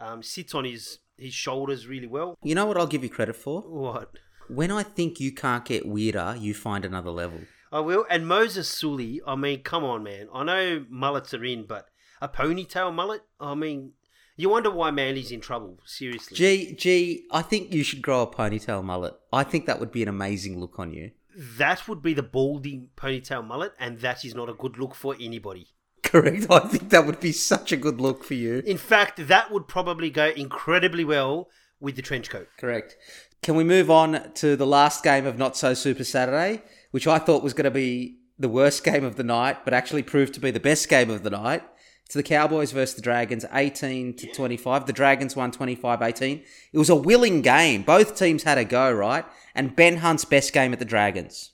Um, sits on his, his shoulders really well. You know what I'll give you credit for? What? When I think you can't get weirder, you find another level. I will. And Moses Suli, I mean, come on, man. I know mullets are in, but a ponytail mullet? I mean, you wonder why Manly's in trouble. Seriously. Gee, gee, I think you should grow a ponytail mullet. I think that would be an amazing look on you. that would be the balding ponytail mullet, and that is not a good look for anybody. Correct. I think that would be such a good look for you. In fact, that would probably go incredibly well with the trench coat. Correct. Can we move on to the last game of Not So Super Saturday, which I thought was going to be the worst game of the night, but actually proved to be the best game of the night? It's the Cowboys versus the Dragons, 18 to 25. The Dragons won 25 18. It was a willing game. Both teams had a go, right? And Ben Hunt's best game at the Dragons.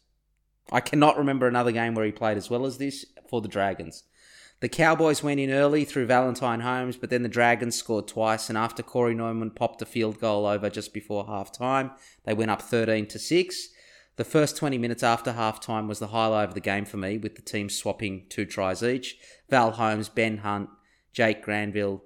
I cannot remember another game where he played as well as this for the Dragons. The Cowboys went in early through Valentine Holmes, but then the Dragons scored twice, and after Corey Norman popped a field goal over just before half time, they went up 13 to 6. The first 20 minutes after half time was the highlight of the game for me, with the teams swapping two tries each Val Holmes, Ben Hunt, Jake Granville,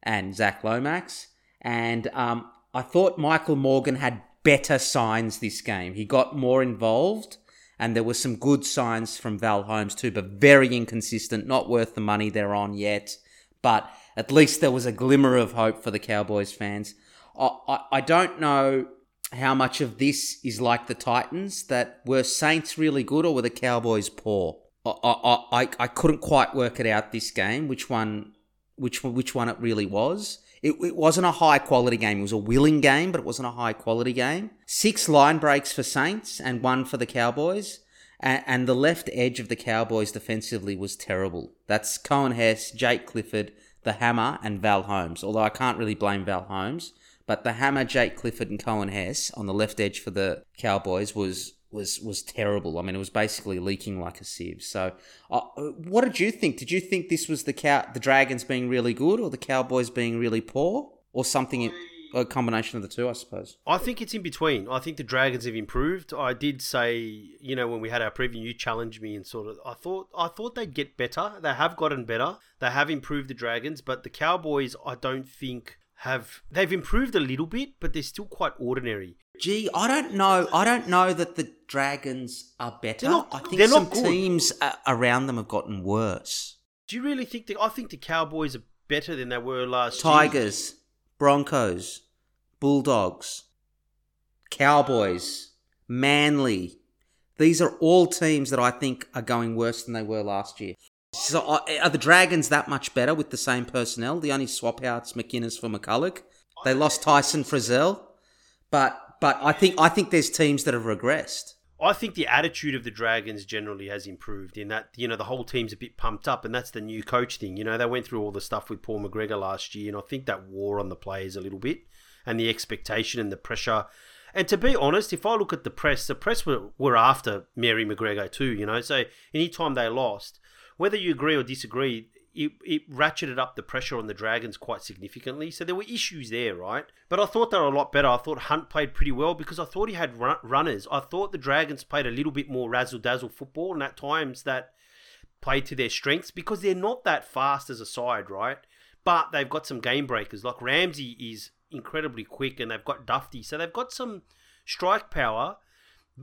and Zac Lomax. And um, I thought Michael Morgan had better signs this game. He got more involved, and there were some good signs from Val Holmes too, but very inconsistent, not worth the money they're on yet. But at least there was a glimmer of hope for the Cowboys fans. I, I, I don't know how much of this is like the Titans that were Saints really good or were the Cowboys poor. I, I, I, I couldn't quite work it out this game, which one, which which one it really was. It, it wasn't a high quality game. It was a willing game, but it wasn't a high quality game. Six line breaks for Saints and one for the Cowboys. And, and the left edge of the Cowboys defensively was terrible. That's Coen Hess, Jake Clifford, the Hammer, and Val Holmes. Although I can't really blame Val Holmes. But the Hammer, Jake Clifford, and Coen Hess on the left edge for the Cowboys was was was terrible. I mean, it was basically leaking like a sieve. So, uh, what did you think? Did you think this was the cow, the Dragons being really good, or the Cowboys being really poor, or something? In, a combination of the two, I suppose. I think it's in between. I think the Dragons have improved. I did say, you know, when we had our preview, you challenged me and sort of. I thought, I thought they'd get better. They have gotten better. They have improved the Dragons, but the Cowboys, I don't think have they've improved a little bit, but they're still quite ordinary. Gee, I don't know. I don't know that the Dragons are better. Not, I think some teams uh, around them have gotten worse. Do you really think that? I think the Cowboys are better than they were last Tigers, year. Tigers, Broncos, Bulldogs, Cowboys, Manly. These are all teams that I think are going worse than they were last year. So uh, are the Dragons that much better with the same personnel? The only swap outs McInnes for McCullough. They lost Tyson Frizell, but but I think I think there's teams that have regressed. I think the attitude of the Dragons generally has improved in that, you know, the whole team's a bit pumped up, and that's the new coach thing. You know, they went through all the stuff with Paul McGregor last year, and I think that wore on the players a little bit, and the expectation and the pressure. And to be honest, if I look at the press, the press were, were after Mary McGregor too, you know, so anytime they lost, whether you agree or disagree, it, it ratcheted up the pressure on the Dragons quite significantly. So there were issues there, right? But I thought they were a lot better. I thought Hunt played pretty well because I thought he had run- runners. I thought the Dragons played a little bit more razzle dazzle football, and at times that played to their strengths because they're not that fast as a side, right? But they've got some game breakers. Like Ramsey is incredibly quick, and they've got Dufty. So they've got some strike power.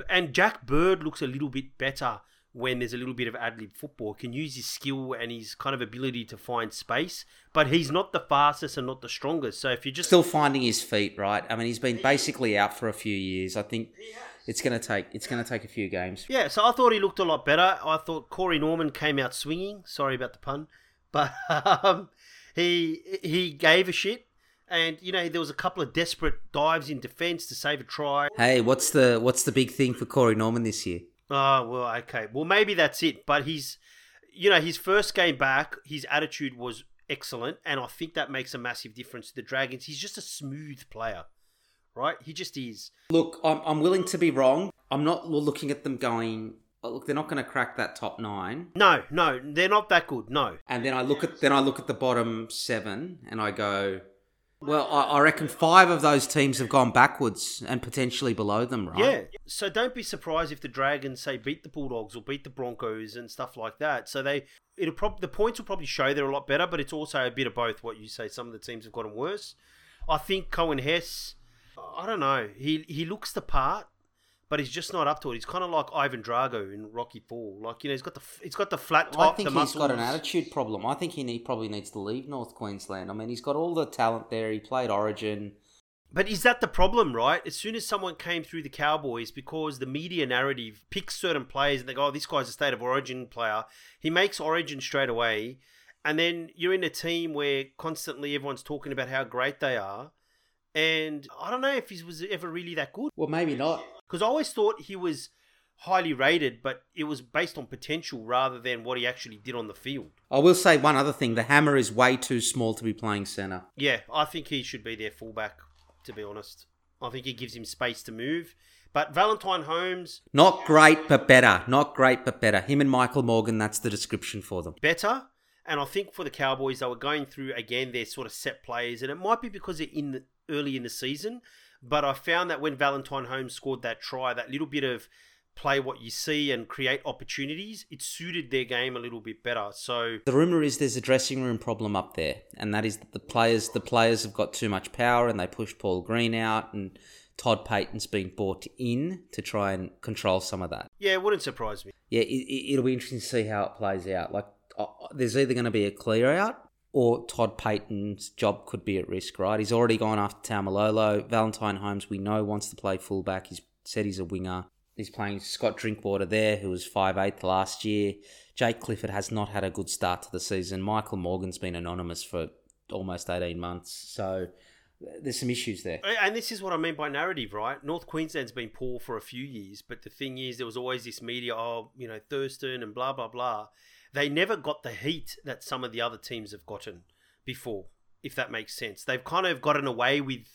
And Jack Bird looks a little bit better when there's a little bit of ad lib football, can use his skill and his kind of ability to find space, but he's not the fastest and not the strongest. So if you're just still finding his feet, right? I mean, he's been basically out for a few years. I think it's going to take it's going to take a few games. Yeah, so I thought he looked a lot better. I thought Corey Norman came out swinging. Sorry about the pun, *laughs* but um, he he gave a shit. And you know there was a couple of desperate dives in defence to save a try. Hey, what's the what's the big thing for Corey Norman this year? Oh, well, okay. Well, maybe that's it. But he's, you know, his first game back, his attitude was excellent. And I think that makes a massive difference to the Dragons. He's just a smooth player, right? He just is. Look, I'm, I'm willing to be wrong. I'm not looking at them going, oh, look, they're not going to crack that top nine. No, no, they're not that good. No. And then I look at then I look at the bottom seven and I go, well, I, I reckon five of those teams have gone backwards and potentially below them, right? Yeah. So don't be surprised if the Dragons say beat the Bulldogs or beat the Broncos and stuff like that. So they it'll probably the points will probably show they're a lot better, but it's also a bit of both. What you say, some of the teams have gotten worse. I think Coen Hess. I don't know. He he looks the part but he's just not up to it. He's kind of like Ivan Drago in Rocky Four. Like you know, he's got the he's got the flat top. I think he's muscles. got an attitude problem. I think he need, probably needs to leave North Queensland. I mean, he's got all the talent there. He played Origin. But is that the problem, right? As soon as someone came through the Cowboys, because the media narrative picks certain players and they go, "Oh, this guy's a state of origin player," he makes Origin straight away, and then you're in a team where constantly everyone's talking about how great they are, and I don't know if he was ever really that good. Well, maybe not. Because I always thought he was highly rated, but it was based on potential rather than what he actually did on the field. I will say one other thing: the hammer is way too small to be playing centre. Yeah, I think he should be their fullback. To be honest, I think he gives him space to move. But Valentine Holmes, not great but better. Not great but better. Him and Michael Morgan. That's the description for them. Better. And I think for the Cowboys, they were going through again their sort of set plays, and it might be because they're in the, early in the season. But I found that when Valentine Holmes scored that try, that little bit of play what you see and create opportunities, it suited their game a little bit better. So the rumor is there's a dressing room problem up there, and that is that the players the players have got too much power and they push Paul Green out and Todd Payten's been brought in to try and control some of that. Yeah, it wouldn't surprise me. Yeah, it, will be interesting to see how it plays out. Like, uh, there's either going to be a clear out or Todd Payten's job could be at risk, right? He's already gone after Tamalolo. Valentine Holmes, we know, wants to play fullback. He's said he's a winger. He's playing Scott Drinkwater there, who was 5'8 last year. Jake Clifford has not had a good start to the season. Michael Morgan's been anonymous for almost 18 months. So there's some issues there. And this is what I mean by narrative, right? North Queensland's been poor for a few years, but the thing is, there was always this media, oh, you know, Thurston and blah, blah, blah they never got the heat that some of the other teams have gotten before, if that makes sense. They've kind of gotten away with,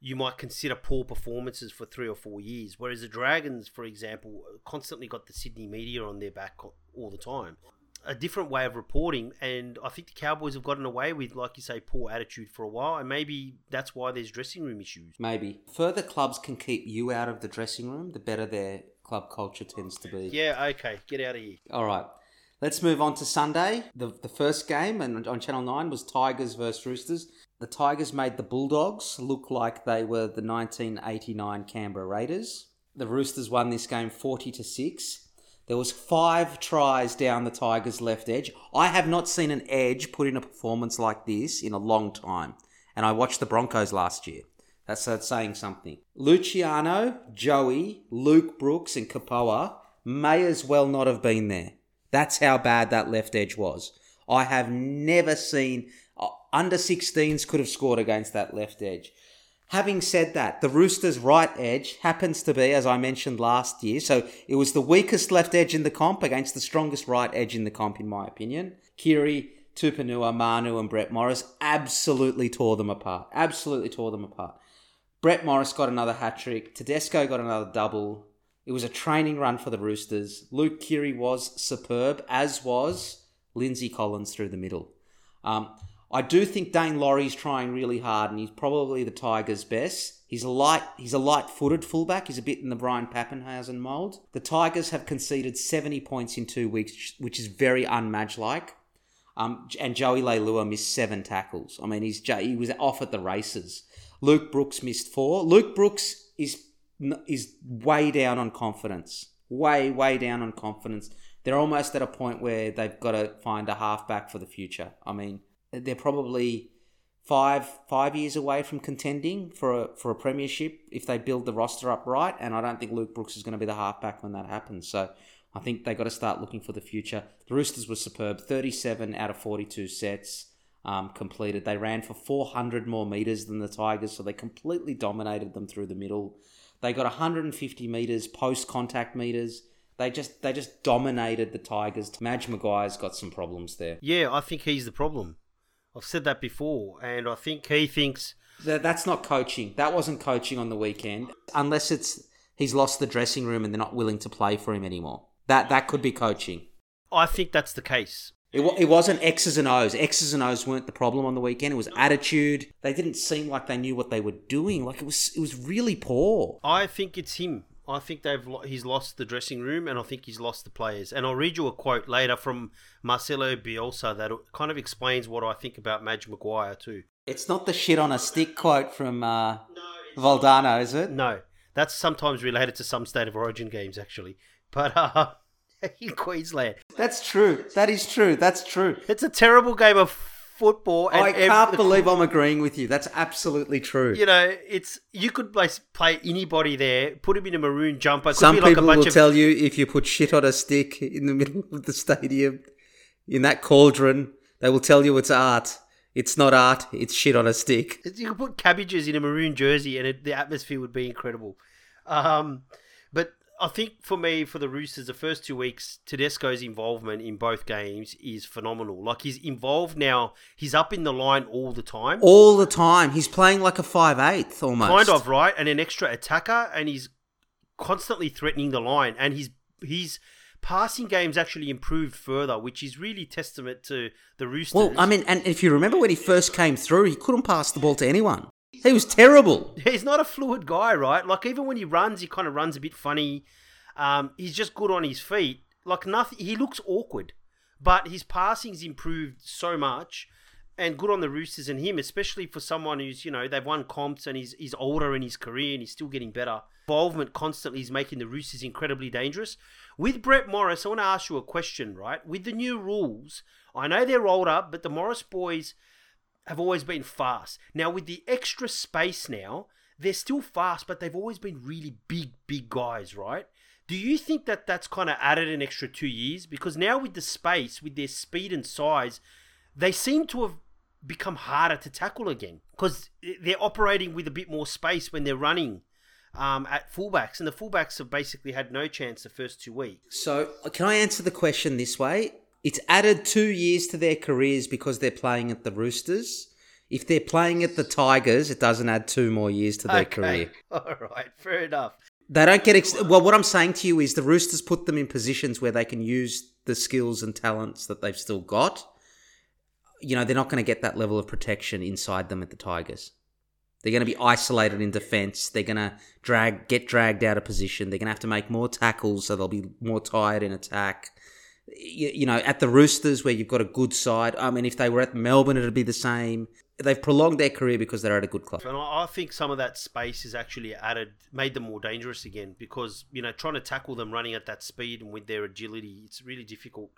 you might consider poor performances for three or four years. Whereas the Dragons, for example, constantly got the Sydney media on their back all the time. A different way of reporting, and I think the Cowboys have gotten away with, like you say, poor attitude for a while, and maybe that's why there's dressing room issues. Maybe further clubs can keep you out of the dressing room, the better their club culture tends to be. Yeah, okay, get out of here. All right. Let's move on to Sunday. The, the first game and on Channel 9 was Tigers versus Roosters. The Tigers made the Bulldogs look like they were the 1989 Canberra Raiders. The Roosters won this game 40 to 6. There was five tries down the Tigers' left edge. I have not seen an edge put in a performance like this in a long time. And I watched the Broncos last year. That's, that's saying something. Luciano, Joey, Luke Brooks, and Kapoa may as well not have been there. That's how bad that left edge was. I have never seen uh, under 16s could have scored against that left edge. Having said that, the Roosters' right edge happens to be, as I mentioned last year, so it was the weakest left edge in the comp against the strongest right edge in the comp, in my opinion. Keary, Tupouniua, Manu, and Brett Morris absolutely tore them apart. Absolutely tore them apart. Brett Morris got another hat trick. Tedesco got another double. It was a training run for the Roosters. Luke Keary was superb, as was Lindsay Collins through the middle. Um, I do think Daine Laurie's trying really hard, and he's probably the Tigers' best. He's a light, he's a light-footed fullback. He's a bit in the Ryan Papenhuyzen mould. The Tigers have conceded 70 points in two weeks, which is very unmatch-like. Um, and Joey Leilua missed seven tackles. I mean, he's he was off at the races. Luke Brooks missed four. Luke Brooks is is way down on confidence. Way, way down on confidence. They're almost at a point where they've got to find a halfback for the future. I mean, they're probably five five years away from contending for a, for a premiership if they build the roster up right. And I don't think Luke Brooks is going to be the halfback when that happens. So I think they got to start looking for the future. The Roosters were superb, thirty seven out of forty two sets. Um, completed. They ran for 400 more meters than the Tigers, so they completely dominated them through the middle. They got 150 meters post contact meters. They just they just dominated the Tigers. Madge McGuire's got some problems there. Yeah, I think he's the problem. I've said that before, and I think he thinks that that's not coaching. That wasn't coaching on the weekend, unless it's he's lost the dressing room and they're not willing to play for him anymore. That that could be coaching. I think that's the case. It, it wasn't X's and O's. X's and O's weren't the problem on the weekend. It was attitude. They didn't seem like they knew what they were doing. Like it was, it was really poor. I think it's him. I think they've he's lost the dressing room, and I think he's lost the players. And I'll read you a quote later from Marcelo Bielsa that kind of explains what I think about Madge Maguire too. It's not the shit on a stick quote from uh, no, Valdano, is it? No, that's sometimes related to some state of origin games actually. But uh, *laughs* in Queensland. That's true. That is true. That's true. It's a terrible game of football. I can't ev- believe I'm agreeing with you. That's absolutely true. You know, it's you could play, play anybody there, put him in a maroon jumper. Could Some people like will of... tell you if you put shit on a stick in the middle of the stadium, in that cauldron, they will tell you it's art. It's not art. It's shit on a stick. You could put cabbages in a maroon jersey, and it, the atmosphere would be incredible. Um, but I think for me, for the Roosters, the first two weeks, Tedesco's involvement in both games is phenomenal. Like he's involved now. He's up in the line all the time. All the time. He's playing like a five eighth almost. Kind of right, and an extra attacker, and he's constantly threatening the line. And his his passing game's actually improved further, which is really testament to the Roosters. Well, I mean, and if you remember when he first came through, he couldn't pass the ball to anyone. He was terrible. He's not a fluid guy, right? Like even when he runs, he kind of runs a bit funny. Um, he's just good on his feet. Like nothing, he looks awkward, but his passing's improved so much, and good on the Roosters and him, especially for someone who's you know they've won comps and he's he's older in his career and he's still getting better. Involvement constantly is making the Roosters incredibly dangerous. With Brett Morris, I want to ask you a question, right? With the new rules, I know they're up, but the Morris boys have always been fast. Now, with the extra space now, they're still fast, but they've always been really big, big guys, right? Do you think that that's kind of added an extra two years? Because now with the space, with their speed and size, they seem to have become harder to tackle again because they're operating with a bit more space when they're running um, at fullbacks, and the fullbacks have basically had no chance the first two weeks. So, can I answer the question this way? It's added two years to their careers because they're playing at the Roosters. If they're playing at the Tigers, it doesn't add two more years to their Okay. career. *laughs* All right, fair enough. They don't get ex- well. What I'm saying to you is the Roosters put them in positions where they can use the skills and talents that they've still got. You know, they're not going to get that level of protection inside them at the Tigers. They're going to be isolated in defence. They're going to drag, get dragged out of position. They're going to have to make more tackles, so they'll be more tired in attack. You, you know, at the Roosters, where you've got a good side. I mean, if they were at Melbourne, it'd be the same. They've prolonged their career because they're at a good club. And I think some of that space has actually added, made them more dangerous again because you know trying to tackle them running at that speed and with their agility, it's really difficult.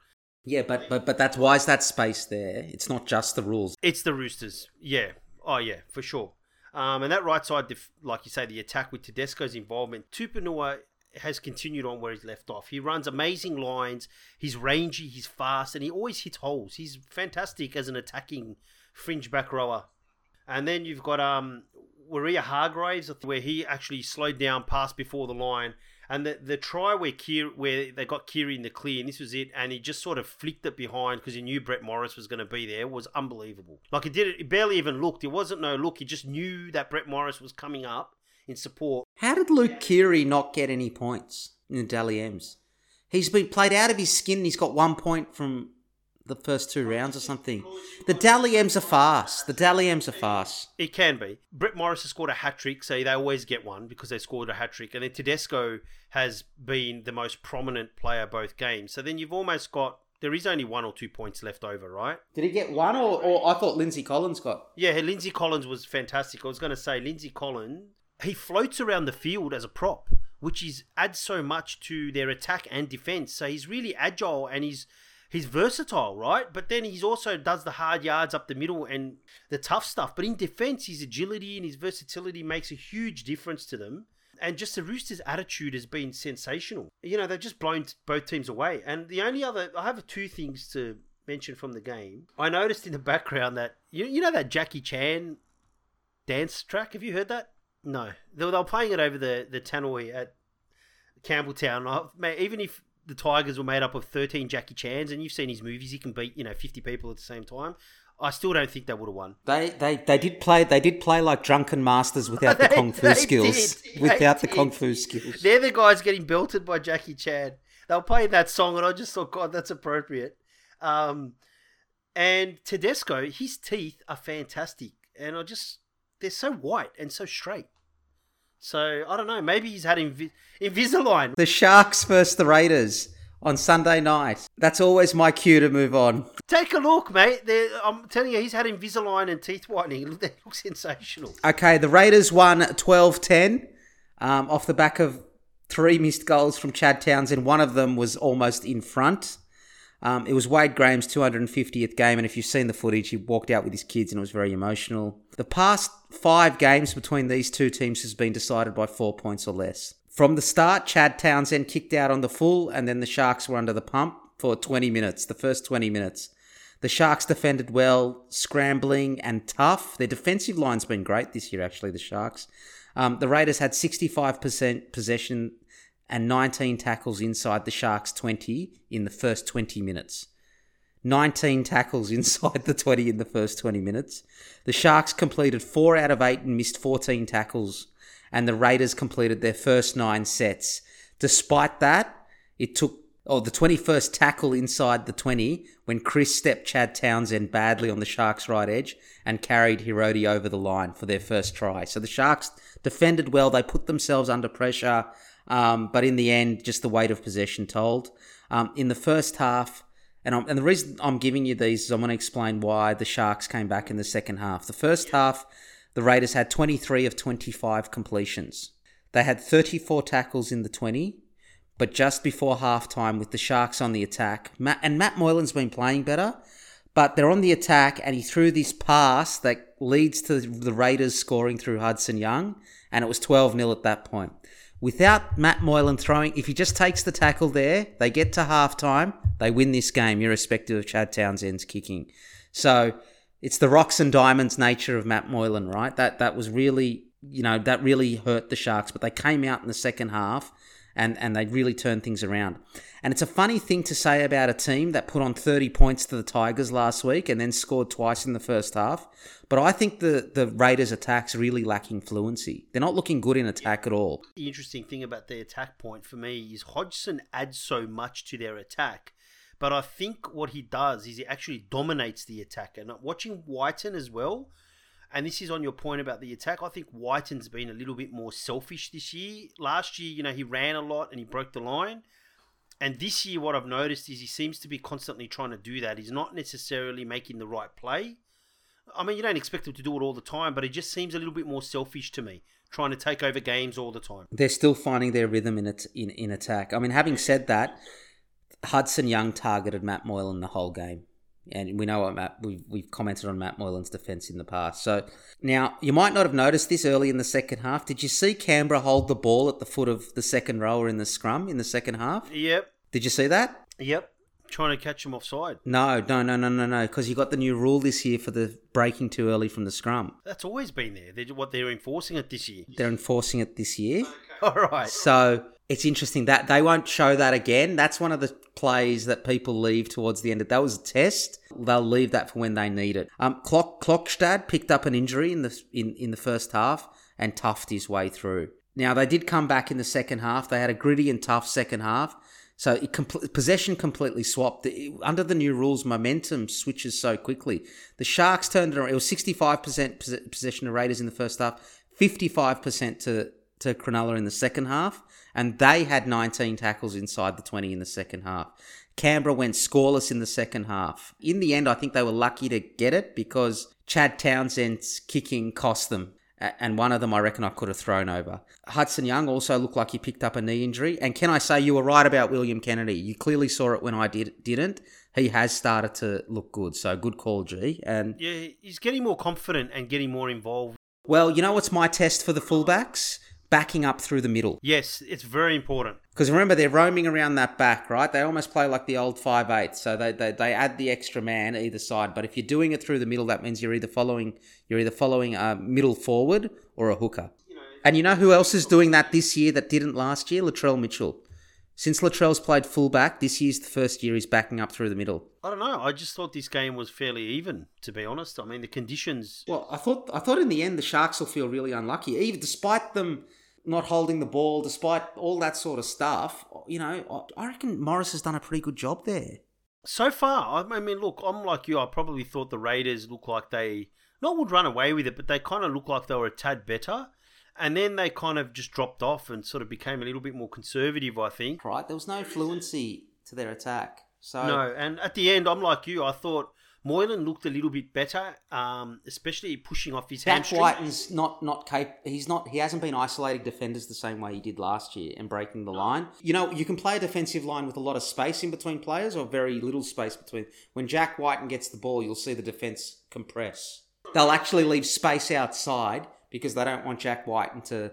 Yeah, but but but that's why is that space there? It's not just the rules. It's the Roosters, yeah. Oh yeah, for sure. Um, and that right side, def- like you say, the attack with Tedesco's involvement, Tupouniua has continued on where he's left off. He runs amazing lines. He's rangy. He's fast, and he always hits holes. He's fantastic as an attacking fringe back rower. And then you've got um Waerea-Hargreaves, where he actually slowed down passed before the line. And the, the try where Kier, where they got Keary in the clear, and this was it, and he just sort of flicked it behind because he knew Brett Morris was going to be there, was unbelievable. Like he did it, he barely even looked. It wasn't no look. He just knew that Brett Morris was coming up in support. How did Luke Keary not get any points in the Dally M's? He's been played out of his skin. He's got one point from the first two rounds or something. The Dally M's are fast. The Dally M's are fast. It can be. Brett Morris has scored a hat trick, so they always get one because they scored a hat trick. And then Tedesco has been the most prominent player both games. So then you've almost got. There is only one or two points left over, right? Did he get one, or, or I thought Lindsay Collins got? Yeah, Lindsay Collins was fantastic. I was going to say Lindsay Collins. He floats around the field as a prop, which is adds so much to their attack and defense. So he's really agile and he's he's versatile, right? But then he's also does the hard yards up the middle and the tough stuff. But in defense, his agility and his versatility makes a huge difference to them. And just the Roosters' attitude has been sensational. You know, they've just blown both teams away. And the only other, I have two things to mention from the game. I noticed in the background that you you know that Jackie Chan dance track. Have you heard that? No, they were, they were playing it over the the tannoy at Campbelltown. I- mate, Even if the Tigers were made up of thirteen Jackie Chans, and you've seen his movies, he can beat you know fifty people at the same time. I still don't think they would have won. They, they they did play they did play like drunken masters without the *laughs* They- kung fu skills. did. *laughs* They Without the did. kung fu skills. They're the guys getting belted by Jackie Chan. They were playing that song, and I just thought, God, that's appropriate. Um, and Tedesco, his teeth are fantastic, and I just they're so white and so straight. So I don't know. Maybe he's had Invi- Invisalign. The Sharks versus the Raiders on Sunday night. That's always my cue to move on. Take a look, mate. They're, I'm telling you, he's had Invisalign and teeth whitening. They look sensational. Okay, the Raiders won 12 10 um, off the back of three missed goals from Chad Townsend. One of them was almost in front. Um, it was Wade Graham's 250th game, and if you've seen the footage, he walked out with his kids and it was very emotional. The past five games between these two teams has been decided by four points or less. From the start, Chad Townsend kicked out on the full, and then the Sharks were under the pump for 20 minutes, the first 20 minutes. The Sharks defended well, scrambling and tough. Their defensive line's been great this year, actually, the Sharks. Um, the Raiders had 65% possession and 19 tackles inside the Sharks' 20 in the first 20 minutes. 19 tackles *laughs* inside the 20 in the first 20 minutes. The Sharks completed 4 out of 8 and missed 14 tackles, and the Raiders completed their first 9 sets. Despite that, it took oh the 21st tackle inside the 20 when Kris stepped Chad Townsend badly on the Sharks' right edge and carried Hiroti over the line for their first try. So the Sharks defended well. They put themselves under pressure, um, but in the end, just the weight of possession told. Um, in the first half, and, I'm, and the reason I'm giving you these is I'm going to explain why the Sharks came back in the second half. The first half, the Raiders had 23 of 25 completions. They had 34 tackles in the 20, but just before halftime, with the Sharks on the attack, Matt, and Matt Moylan's been playing better, but they're on the attack, and he threw this pass that leads to the Raiders scoring through Hudson Young, and it was 12 0 at that point. Without Matt Moylan throwing, if he just takes the tackle there, they get to halftime, they win this game, irrespective of Chad Townsend's kicking. So it's the rocks and diamonds nature of Matt Moylan, right? That that was really, you know, that really hurt the Sharks, but they came out in the second half and, and they really turned things around. And it's a funny thing to say about a team that put on 30 points to the Tigers last week and then scored twice in the first half. But I think the, the Raiders' attack's really lacking fluency. They're not looking good in attack at all. The interesting thing about the attack point for me is Hodgson adds so much to their attack. But I think what he does is he actually dominates the attack. And watching Wighton as well, and this is on your point about the attack. I think Wighton's been a little bit more selfish this year. Last year, you know, he ran a lot and he broke the line. And this year, what I've noticed is he seems to be constantly trying to do that. He's not necessarily making the right play. I mean, you don't expect him to do it all the time, but he just seems a little bit more selfish to me, trying to take over games all the time. They're still finding their rhythm in it in, in attack. I mean, having said that, Hudson Young targeted Matt Moylan the whole game. And we know what Matt we've we've commented on Matt Moylan's defence in the past. So now you might not have noticed this early in the second half. Did you see Canberra hold the ball at the foot of the second rower in the scrum in the second half? Yep. Did you see that? Yep. Trying to catch him offside. No, no, no, no, no, no. Because you got the new rule this year for the breaking too early from the scrum. That's always been there. They're, what they're enforcing it this year. They're enforcing it this year. *laughs* All right. So it's interesting that they won't show that again. That's one of the plays that people leave towards the end. Of that was a test. They'll leave that for when they need it. Um, Klock, Klokstad picked up an injury in the in, in the first half and toughed his way through. Now they did come back in the second half. They had a gritty and tough second half. So it compl- possession completely swapped. It, under the new rules, momentum switches so quickly. The Sharks turned it around. It was 65% possession to Raiders in the first half, 55% to, to Cronulla in the second half, and they had 19 tackles inside the 20 in the second half. Canberra went scoreless in the second half. In the end, I think they were lucky to get it because Chad Townsend's kicking cost them and one of them I reckon I could have thrown over. Hudson Young also looked like he picked up a knee injury. And can I say you were right about William Kennedy? You clearly saw it when I did didn't. He has started to look good, so good call, G. And yeah, he's getting more confident and getting more involved. Well, you know what's my test for the fullbacks? Backing up through the middle. Yes, it's very important. Because remember, they're roaming around that back, right? They almost play like the old five eight. So they, they, they add the extra man either side. But if you're doing it through the middle, that means you're either following you're either following a middle forward or a hooker. And you know who else is doing that this year that didn't last year? Latrell Mitchell. Since Latrell's played fullback, this year's the first year he's backing up through the middle. I don't know. I just thought this game was fairly even, to be honest. I mean, the conditions. Well, I thought I thought in the end the Sharks will feel really unlucky, even despite them not holding the ball, despite all that sort of stuff, you know, I reckon Morris has done a pretty good job there. So far, I mean, look, I'm like you. I probably thought the Raiders looked like they not would run away with it, but they kind of looked like they were a tad better. And then they kind of just dropped off and sort of became a little bit more conservative, I think. Right. There was no fluency to their attack. So No, and at the end, I'm like you. I thought Moylan looked a little bit better, um, especially pushing off his Jack hamstring. Wighton's not not cap- he's not he hasn't been isolating defenders the same way he did last year and breaking the line. You know, you can play a defensive line with a lot of space in between players or very little space between. When Jack Wighton gets the ball, you'll see the defense compress. They'll actually leave space outside because they don't want Jack Wighton to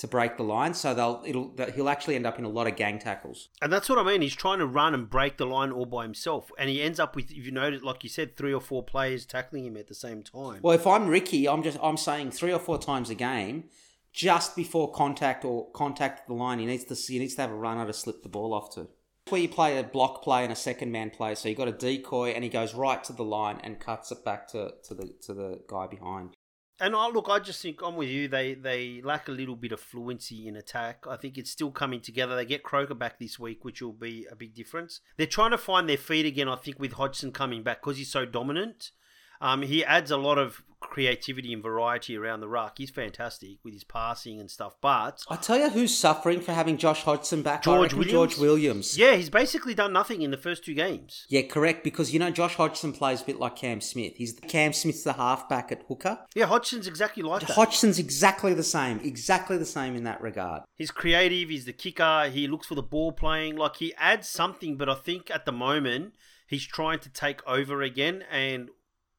to break the line. So they'll it'll he'll actually end up in a lot of gang tackles. And that's what I mean. He's trying to run and break the line all by himself, and he ends up with, if you notice, like you said, three or four players tackling him at the same time. Well, if I'm Ricky, I'm just I'm saying three or four times a game, just before contact or contact the line, he needs to he needs to have a runner to slip the ball off to. Where you play a block play and a second man play, so you got a decoy and he goes right to the line and cuts it back to, to the to the guy behind. And I look, I just think I'm with you. They they lack a little bit of fluency in attack. I think it's still coming together. They get Croker back this week, which will be a big difference. They're trying to find their feet again. I think with Hodgson coming back because he's so dominant. Um, he adds a lot of creativity and variety around the ruck. He's fantastic with his passing and stuff. But I tell you, who's suffering for having Josh Hodgson back? George Williams. George Williams. Yeah, he's basically done nothing in the first two games. Yeah, correct. Because you know Josh Hodgson plays a bit like Cam Smith. He's Cam Smith's the halfback at hooker. Yeah, Hodgson's exactly like that. Hodgson's exactly the same. Exactly the same in that regard. He's creative. He's the kicker. He looks for the ball playing. Like he adds something, but I think at the moment he's trying to take over again and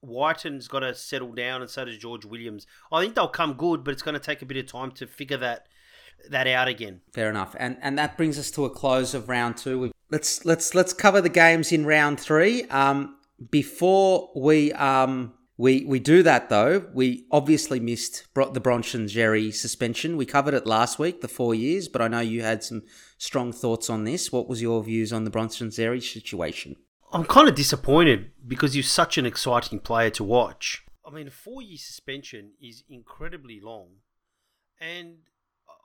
Wighton's got to settle down, and so does George Williams. I think they'll come good, but it's going to take a bit of time to figure that that out again. Fair enough, and and that brings us to a close of round two. Let's let's let's cover the games in round three. Um, before we um we we do that though, we obviously missed the Bronson Xerri suspension. We covered it last week, the four years, but I know you had some strong thoughts on this. What was your views on the Bronson Xerri situation? I'm kind of disappointed because he's such an exciting player to watch. I mean, a four year suspension is incredibly long. And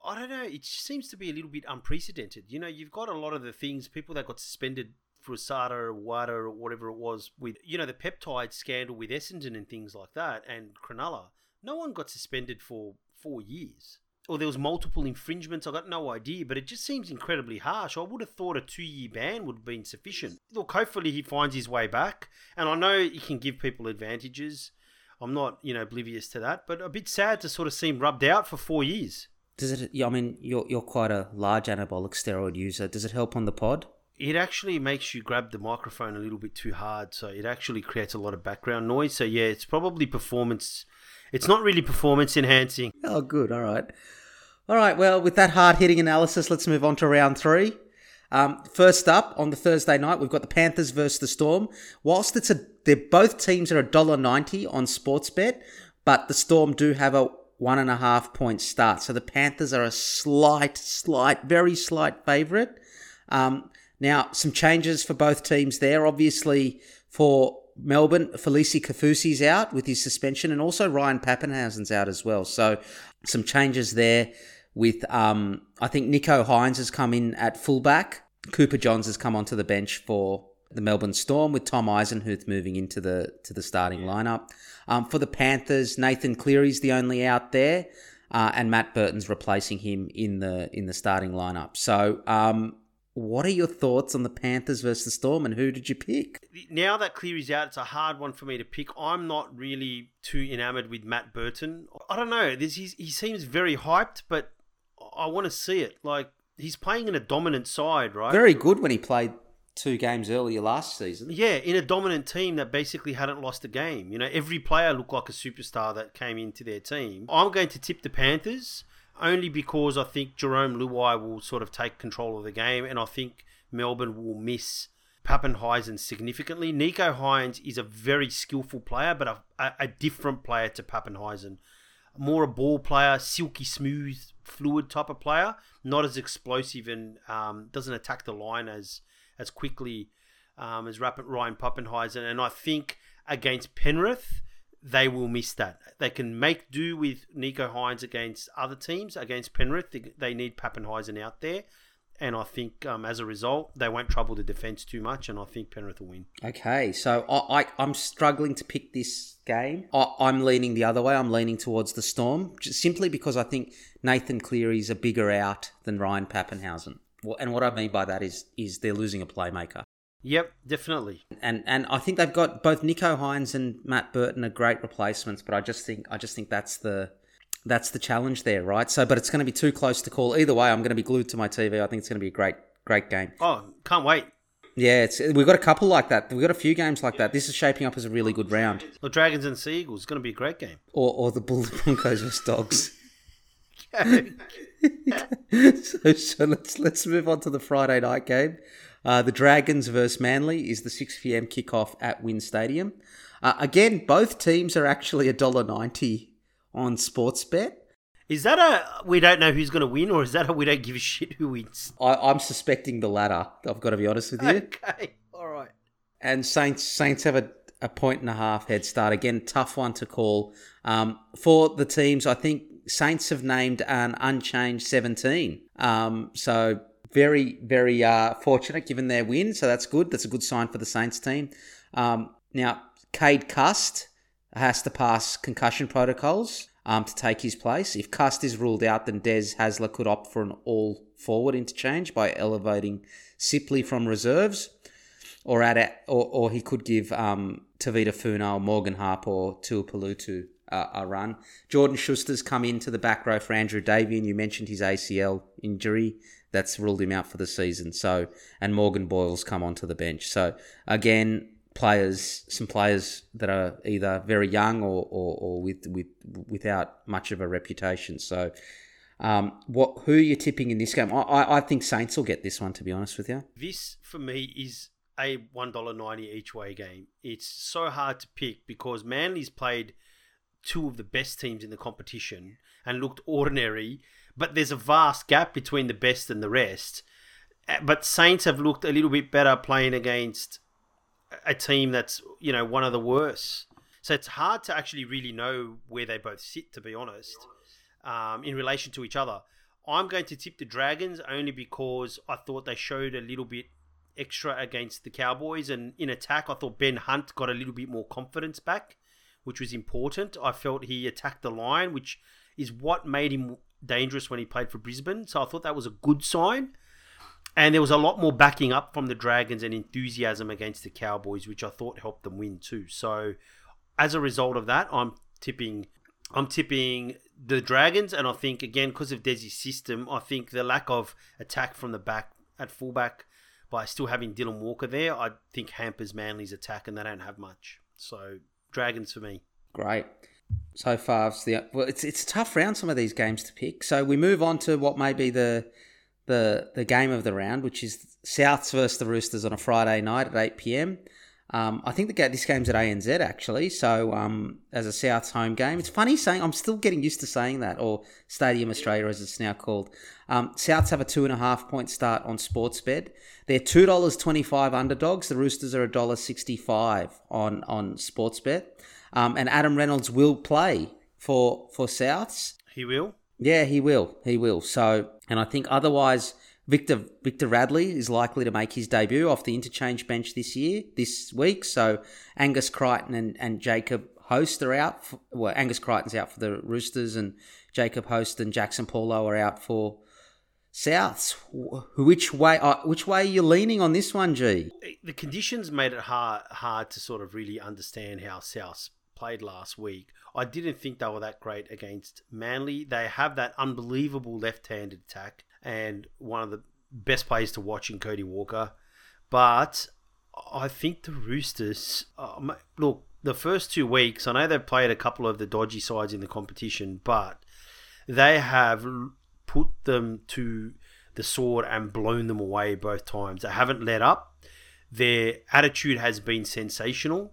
I don't know, it seems to be a little bit unprecedented. You know, you've got a lot of the things, people that got suspended for USADA or WADA or whatever it was with, you know, the peptide scandal with Essendon and things like that and Cronulla. No one got suspended for four years or there was multiple infringements. I got no idea, but it just seems incredibly harsh. I would have thought a two-year ban would have been sufficient. Look, hopefully he finds his way back, and I know he can give people advantages. I'm not, you know, oblivious to that, but a bit sad to sort of seem rubbed out for four years. Does it? I mean, you're you're quite a large anabolic steroid user. Does it help on the pod? It actually makes you grab the microphone a little bit too hard, so it actually creates a lot of background noise. So yeah, it's probably performance. It's not really performance enhancing. Oh, good. All right. All right, well, with that hard hitting analysis, let's move on to round three. Um, first up on the Thursday night, we've got the Panthers versus the Storm. Whilst it's a, they're both teams are a dollar ninety on Sportsbet, but the Storm do have a one and a half point start, so the Panthers are a slight, slight, very slight favourite. Um, now, some changes for both teams there. Obviously, for Melbourne, Felise Kaufusi's out with his suspension, and also Ryan Papenhuyzen's out as well. So, some changes there with um, I think Nicho Hynes has come in at fullback. Cooper Johns has come onto the bench for the Melbourne Storm with Tom Eisenhuth moving into the to the starting lineup. Um, for the Panthers, Nathan Cleary's the only out there, uh, and Matt Burton's replacing him in the in the starting lineup. So, um, what are your thoughts on the Panthers versus the Storm, and who did you pick? Now that Cleary's out, it's a hard one for me to pick. I'm not really too enamored with Matt Burton. I don't know. This, he seems very hyped, but I want to see it. Like he's playing in a dominant side, right? Very good when he played two games earlier last season. Yeah, in a dominant team that basically hadn't lost a game. You know, every player looked like a superstar that came into their team. I'm going to tip the Panthers only because I think Jarome Luai will sort of take control of the game, and I think Melbourne will miss Papenhuyzen significantly. Nicho Hynes is a very skillful player, but a, a, different player to Papenhuyzen. More a ball player, silky smooth, fluid type of player, not as explosive and um, doesn't attack the line as as quickly um, as Ryan Papenhuyzen. And I think against Penrith, they will miss that. They can make do with Nicho Hynes against other teams. Against Penrith, they, they need Papenhuyzen out there. And I think um, as a result, they won't trouble the defence too much, and I think Penrith will win. Okay, so I, I, am struggling to pick this game. I, I'm leaning the other way. I'm leaning towards the Storm, just simply because I think Nathan Cleary is a bigger out than Ryan Papenhuyzen. And what I mean by that is is they're losing a playmaker. Yep, definitely. And and I think they've got both Nicho Hynes and Matt Burton are great replacements, but I just think I just think that's the that's the challenge there, right? So, but it's going to be too close to call. Either way, I'm going to be glued to my TV. I think it's going to be a great, great game. Oh, can't wait. Yeah, it's we've got a couple like that. We've got a few games like that. This is shaping up as a really good round. The Dragons and Seagulls is going to be a great game. Or, or the Bulls *laughs* Broncos versus Dogs. *laughs* *laughs* so, so let's let's move on to the Friday night game. Uh, the Dragons versus Manly is the 6 p.m. kickoff at WIN Stadium. Uh, again, both teams are actually $1.90 on Sportsbet. Is that a we don't know who's going to win, or is that a we don't give a shit who wins? I, am suspecting the latter. I've got to be honest with you. Okay, all right. And Saints Saints have a, a point and a half head start. Again, tough one to call. Um, for the teams, I think Saints have named an unchanged 17. Um, so very, very uh, fortunate given their win. So that's good. That's a good sign for the Saints team. Um, now, Cade Cust has to pass concussion protocols um, to take his place. If Cust is ruled out, then Des Hasler could opt for an all forward interchange by elevating Sipley from reserves, or at a, or, or he could give um, Tevita Funa, Morgan Harper, or Tuipulotu uh, a run. Jordan Schuster's come into the back row for Andrew Davey, and you mentioned his ACL injury that's ruled him out for the season. So, and Morgan Boyle's come onto the bench. So again, players, some players that are either very young or, or, or with, with without much of a reputation. So, um, what who are you tipping in this game? I, I think Saints will get this one. To be honest with you, this for me is a one dollar ninety each way game. It's so hard to pick because Manly's played two of the best teams in the competition and looked ordinary, but there's a vast gap between the best and the rest. Uh, But Saints have looked a little bit better playing against a team that's you know one of the worst. So it's hard to actually really know where they both sit, to be honest, um, in relation to each other. I'm going to tip the Dragons only because I thought they showed a little bit extra against the Cowboys, and in attack, I thought Ben Hunt got a little bit more confidence back, which was important. I felt he attacked the line, which is what made him dangerous when he played for Brisbane. So I thought that was a good sign. And there was a lot more backing up from the Dragons and enthusiasm against the Cowboys, which I thought helped them win too. So as a result of that, I'm tipping I'm tipping the Dragons, and I think again because of Desi's system, I think the lack of attack from the back at fullback by still having Dylan Walker there, I think hampers Manly's attack, and they don't have much. So Dragons for me. Great. So far, it's the well, it's it's a tough round. Some of these games to pick. So we move on to what may be the the the game of the round, which is Souths versus the Roosters on a Friday night at eight pm. Um, I think the this game's at ANZ actually. So um, as a Souths home game, it's funny saying I'm still getting used to saying that, or Stadium Australia as it's now called. Um, Souths have a two and a half point start on Sportsbet. They're two dollars twenty five underdogs. The Roosters are a dollar sixty five on on Sportsbet. Um, and Adam Reynolds will play for for Souths. He will. Yeah, he will. He will. So, and I think otherwise, Victor Victor Radley is likely to make his debut off the interchange bench this year, this week. So, Angus Crichton and, and Jacob Host are out. For, well, Angus Crichton's out for the Roosters, and Jacob Host and Jackson Paulo are out for Souths. Which way? Uh, which way are you leaning on this one, G? the conditions made it hard hard to sort of really understand how South played last week. I didn't think they were that great against Manly. They have that unbelievable left-handed attack and one of the best players to watch in Cody Walker. But I think the Roosters uh, look the first two weeks. I know they've played a couple of the dodgy sides in the competition, but they have put them to the sword and blown them away both times. They haven't let up. Their attitude has been sensational.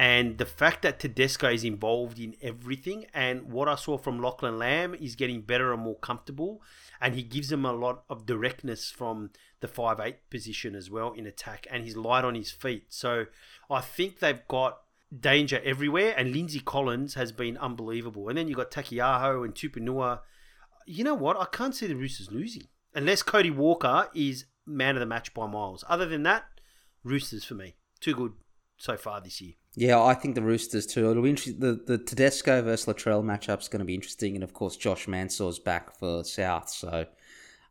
And the fact that Tedesco is involved in everything, and what I saw from Lachlan Lam is getting better and more comfortable, and he gives them a lot of directness from the five eight position as well in attack, and he's light on his feet. So I think they've got danger everywhere, and Lindsay Collins has been unbelievable. And then you've got Taukeiaho and Tupouniua. You know what? I can't see the Roosters losing unless Cody Walker is man of the match by miles. Other than that, Roosters for me. Too good so far this year. Yeah, I think the Roosters too. It'll be interesting. The the Tedesco versus Latrell matchup's going to be interesting, and of course Josh Mansour's back for South. So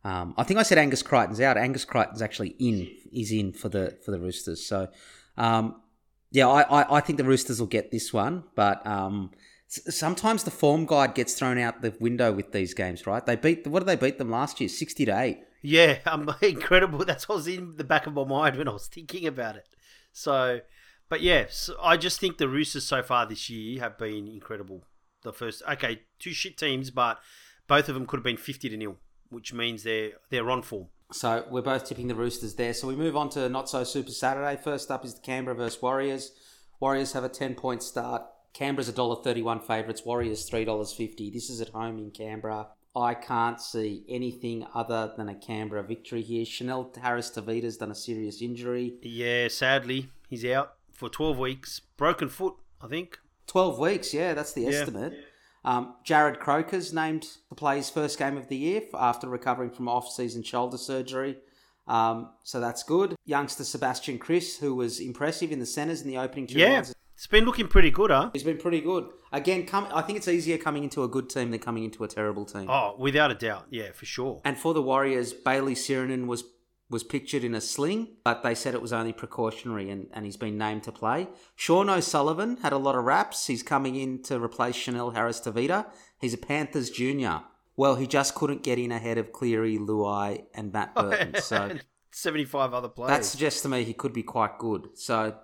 um, I think I said Angus Crichton's out. Angus Crichton's actually in. He's in for the for the Roosters. So um, yeah, I, I, I think the Roosters will get this one, but um, sometimes the form guide gets thrown out the window with these games. Right? They beat. What did they beat them last year? Sixty to eight. Yeah, *laughs* um, incredible. That's what was in the back of my mind when I was thinking about it. So, but yeah, so I just think the Roosters so far this year have been incredible. The first, okay, two shit teams, but both of them could have been fifty to nil, which means they're they're on form. So we're both tipping the Roosters there. So we move on to not so super Saturday. First up is the Canberra versus Warriors. Warriors have a ten point start. Canberra's a dollar thirty one favourites. Warriors three dollars fifty. This is at home in Canberra. I can't see anything other than a Canberra victory here. Chanel Harris Tavita's done a serious injury. Yeah, sadly, he's out for twelve weeks, broken foot, I think. Twelve weeks, yeah, that's the estimate. Um, Jarrod Croker's named to play his first game of the year after recovering from off-season shoulder surgery. Um, so that's good. Youngster Sebastian Kris, who was impressive in the centres in the opening two Yeah, rounds, it's been looking pretty good, huh? he's been pretty good. Again, come, I think it's easier coming into a good team than coming into a terrible team. Oh, without a doubt, yeah, for sure. And for the Warriors, Bayley Sironen was was pictured in a sling, but they said it was only precautionary, and, and he's been named to play. Sean O'Sullivan had a lot of raps. He's coming in to replace Chanel Harris Tavita. He's a Panthers junior. Well, he just couldn't get in ahead of Cleary, Luai, and Matt *laughs* oh, Burton. So *laughs* Seventy-five other players. that suggests to me he could be quite good. So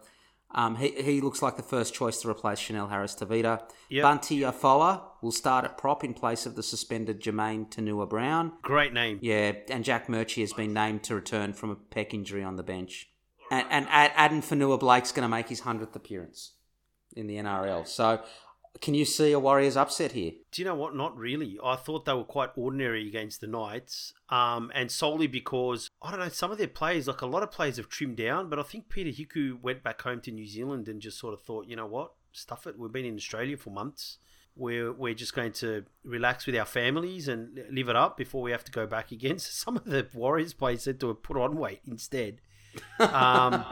um, he, he looks like the first choice to replace Chanel Harris Tavita. Yep. Bunty Afoa will start at prop in place of the suspended Jermaine Tanua Brown. Great name. Yeah, and Jack Murchie has been named to return from a peck injury on the bench. And, and Ad- Addin Fonua Blake's going to make his 100th appearance in the NRL. So Can you see a Warriors upset here? Do you know what? Not really. I thought they were quite ordinary against the Knights, um, and solely because I don't know some of their players. Like a lot of players have trimmed down, but I think Peter Hiku went back home to New Zealand and just sort of thought, you know what, stuff it. We've been in Australia for months. We're we're just going to relax with our families and live it up before we have to go back again. *laughs* So some of the Warriors players said to put on weight instead. Um,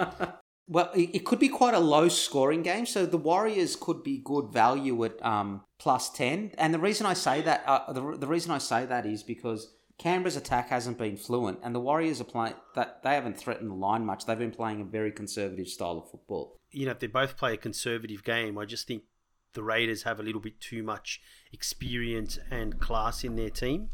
Well, it could be quite a low scoring game, so the Warriors could be good value at um, plus ten. And the reason I say that, uh, the, the reason I say that is because Canberra's attack hasn't been fluent, and the Warriors are playing that they haven't threatened the line much. They've been playing a very conservative style of football. you know, if they both play a conservative game, I just think the Raiders have a little bit too much experience and class in their team.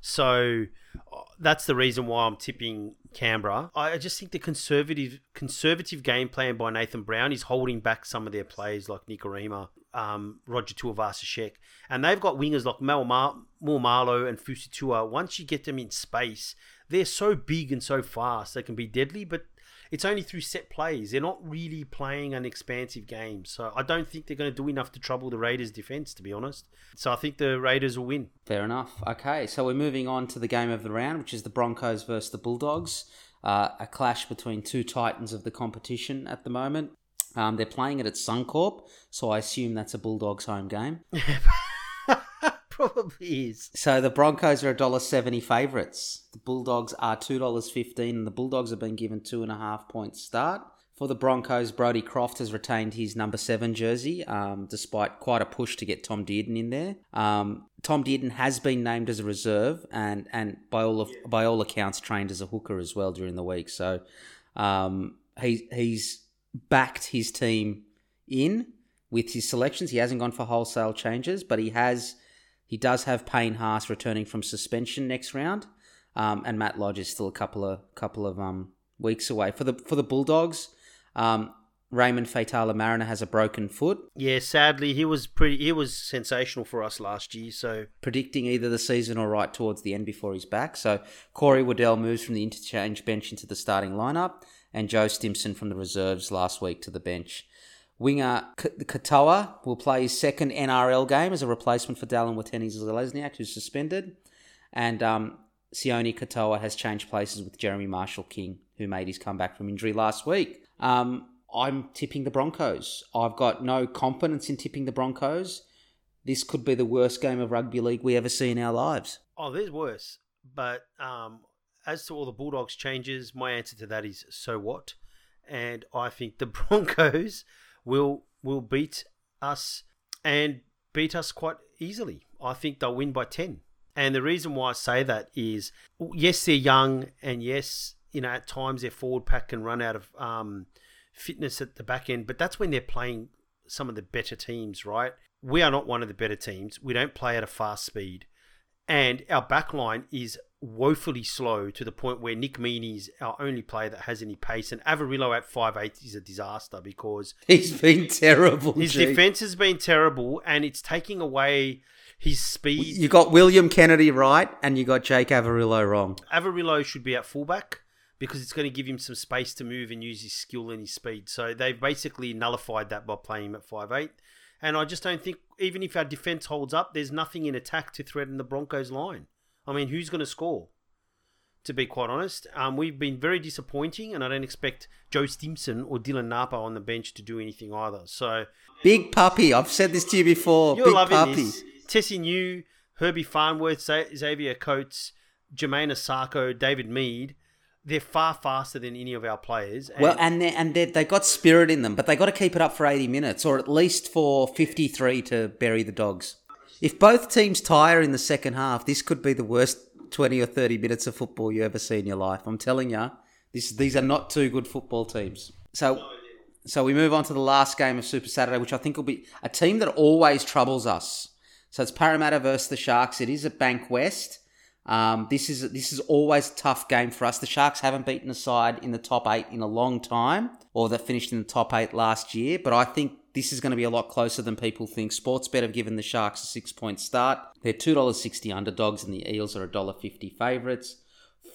So uh, that's the reason why I'm tipping Canberra. I just think the conservative conservative game plan by Nathan Brown is holding back some of their players like Nikorima, um, Roger Tuivasa-Sheck. And they've got wingers like Mel Mar- Marlow and Fusitua. Once you get them in space, they're so big and so fast, they can be deadly, but it's only through set plays. They're not really playing an expansive game. So I don't think they're going to do enough to trouble the Raiders' defense, to be honest. So I think the Raiders will win. Fair enough. Okay, so we're moving on to the game of the round, which is the Broncos versus the Bulldogs. Uh, a clash between two titans of the competition at the moment. Um, they're playing it at Suncorp, so I assume that's a Bulldogs home game. *laughs* Probably is. So the Broncos are $1.70 favourites. The Bulldogs are $2.15, and the Bulldogs have been given two and a half points start. For the Broncos, Brodie Croft has retained his number seven jersey, um, despite quite a push to get Tom Dearden in there. Um, Tom Dearden has been named as a reserve, and and by all of, by all accounts, trained as a hooker as well during the week. So um, he he's backed his team in with his selections. He hasn't gone for wholesale changes, but he has he does have Payne Haas returning from suspension next round, um, and Matt Lodge is still a couple of couple of um, weeks away for the for the Bulldogs. Um, Raymond Faitala Mariner has a broken foot, Yeah, sadly, he was pretty. He was sensational for us last year. So predicting either the season or right towards the end before he's back. So Corey Waddell moves from the interchange bench into the starting lineup, and Joe Stimson from the reserves last week to the bench. Winger K- Katoa will play his second NRL game as a replacement for Dallin Watene Zelezniak, who's suspended. And um, Sione Katoa has changed places with Jeremy Marshall King, who made his comeback from injury last week. Um, I'm tipping the Broncos. I've got no confidence in tipping the Broncos. This could be the worst game of rugby league we ever see in our lives. Oh, there's worse. But um, as to all the Bulldogs changes, my answer to that is so what? And I think the *laughs* Broncos will will beat us and beat us quite easily. I think they'll win by 10. And the reason why I say that is yes, they're young and yes, you know, at times their forward pack can run out of um, fitness at the back end, but that's when they're playing some of the better teams, right? We are not one of the better teams. We don't play at a fast speed and our back line is woefully slow to the point where Nick Meaney's our only player that has any pace, and Averillo at 5'8 is a disaster because *laughs* He's been terrible. his G. defense has been terrible and it's taking away his speed. You got William Kennedy right, and you got Jake Averillo wrong. Averillo should be at fullback because it's going to give him some space to move and use his skill and his speed. So they've basically nullified that by playing him at 5'8. And I just don't think, even if our defense holds up, there's nothing in attack to threaten the Broncos' line. I mean, who's going to score? To be quite honest, um, we've been very disappointing, and I don't expect Joe Stimson or Dylan Napa on the bench to do anything either. So Big puppy. I've said this to you before. you're Big loving puppy. this. Tesi Niu, Herbie Farnworth, Xavier Coates, Jamayne Isaako, David Mead. They're far faster than any of our players. And Well, and they and they they got spirit in them, but they got to keep it up for eighty minutes, or at least for fifty three to bury the dogs. If both teams tire in the second half, this could be the worst twenty or thirty minutes of football you ever see in your life. I'm telling you, this these are not two good football teams. So. So we move on to the last game of Super Saturday, which I think will be a team that always troubles us. So it's Parramatta versus the Sharks. It is at Bank West. Um, this is this is always a tough game for us. The Sharks haven't beaten a side in the top eight in a long time, or that finished in the top eight last year. But I think this is going to be a lot closer than people think. Sportsbet have given the Sharks a six point start. They're two dollars sixty underdogs, and the Eels are a dollar fifty favourites.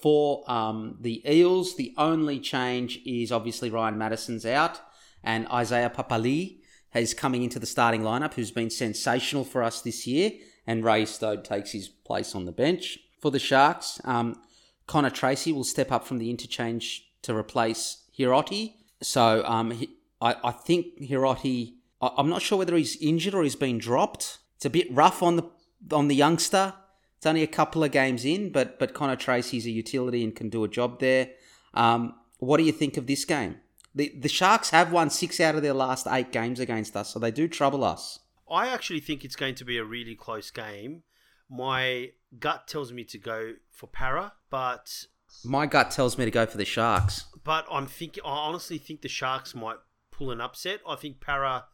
For um, the Eels, the only change is obviously Ryan Matterson's out, and Isaiah Papali is coming into the starting lineup, who's been sensational for us this year, and Ray Stone takes his place on the bench. For the Sharks, um, Connor Tracey will step up from the interchange to replace Hiroti. So um, he, I, I think Hiroti, I, I'm not sure whether he's injured or he's been dropped. It's a bit rough on the on the youngster. It's only a couple of games in, but but Connor Tracey's a utility and can do a job there. Um, what do you think of this game? The the Sharks have won six out of their last eight games against us, so they do trouble us. I actually think it's going to be a really close game. My gut tells me to go for Para, but My gut tells me to go for the Sharks. but I'm thinking. I honestly think the Sharks might pull an upset. I think Para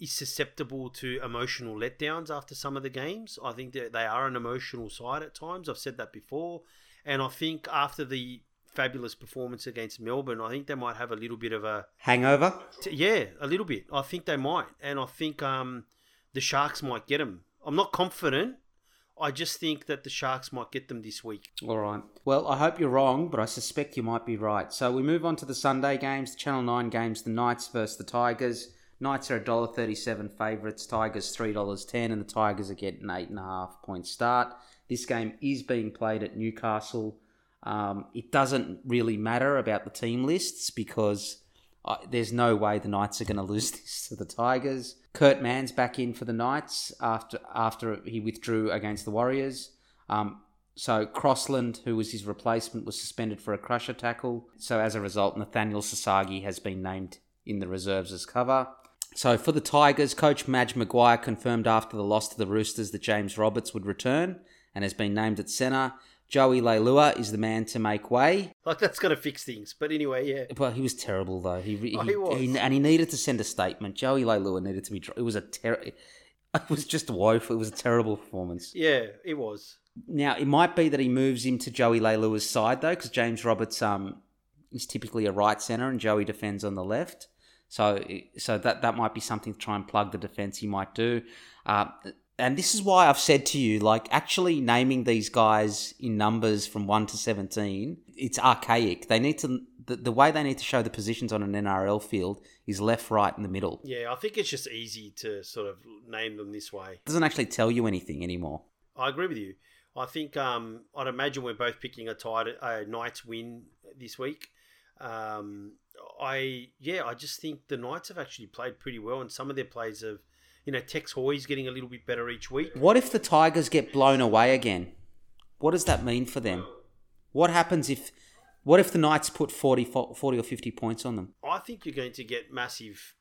is susceptible to emotional letdowns after some of the games. I think that they are an emotional side at times. I've said that before, and I think after the fabulous performance against Melbourne, I think they might have a little bit of a Hangover? T- Yeah, a little bit. I think they might, and I think um, the Sharks might get them. I'm not confident. I just think that the Sharks might get them this week. All right. Well, I hope you're wrong, but I suspect you might be right. So we move on to the Sunday games, Channel 9 games, the Knights versus the Tigers. Knights are $1.37 favourites, Tigers $3.10, and the Tigers are getting an 8.5 point start. This game is being played at Newcastle. Um, it doesn't really matter about the team lists because uh, there's no way the Knights are going to lose *laughs* this to the Tigers. Kurt Mann's back in for the Knights after after he withdrew against the Warriors. Um, so Crossland, who was his replacement, was suspended for a crusher tackle. So as a result, Nathaniel Sasagi has been named in the reserves as cover. So for the Tigers, coach Madge Maguire confirmed after the loss to the Roosters that James Roberts would return and has been named at centre. Joey Leilua is the man to make way. Like that's going to fix things. But anyway, yeah. Well, he was terrible though. He, he, Oh, he was. and he needed to send a statement. Joey Leilua needed to be. It was a terrible. *laughs* It was just woeful. It was a terrible performance. Yeah, it was. Now it might be that he moves him to Joey Leilua's side though, because James Roberts um is typically a right centre and Joey defends on the left. So so that that might be something to try and plug the defence he might do. Uh, and this is why I've said to you, like actually naming these guys in numbers from one to seventeen, it's archaic. They need to the, the way they need to show the positions on an NRL field is left, right, in the middle. Yeah, I think it's just easy to sort of name them this way. doesn't actually tell you anything anymore. I agree with you. I think um, I'd imagine we're both picking a tide a Knights win this week. Um, I yeah, I just think the Knights have actually played pretty well, and some of their plays have, you know, Tex Hoy's getting a little bit better each week. What if the Tigers get blown away again? What does that mean for them? What happens if what if the Knights put 40, 40 or 50 points on them? I think you're going to get massive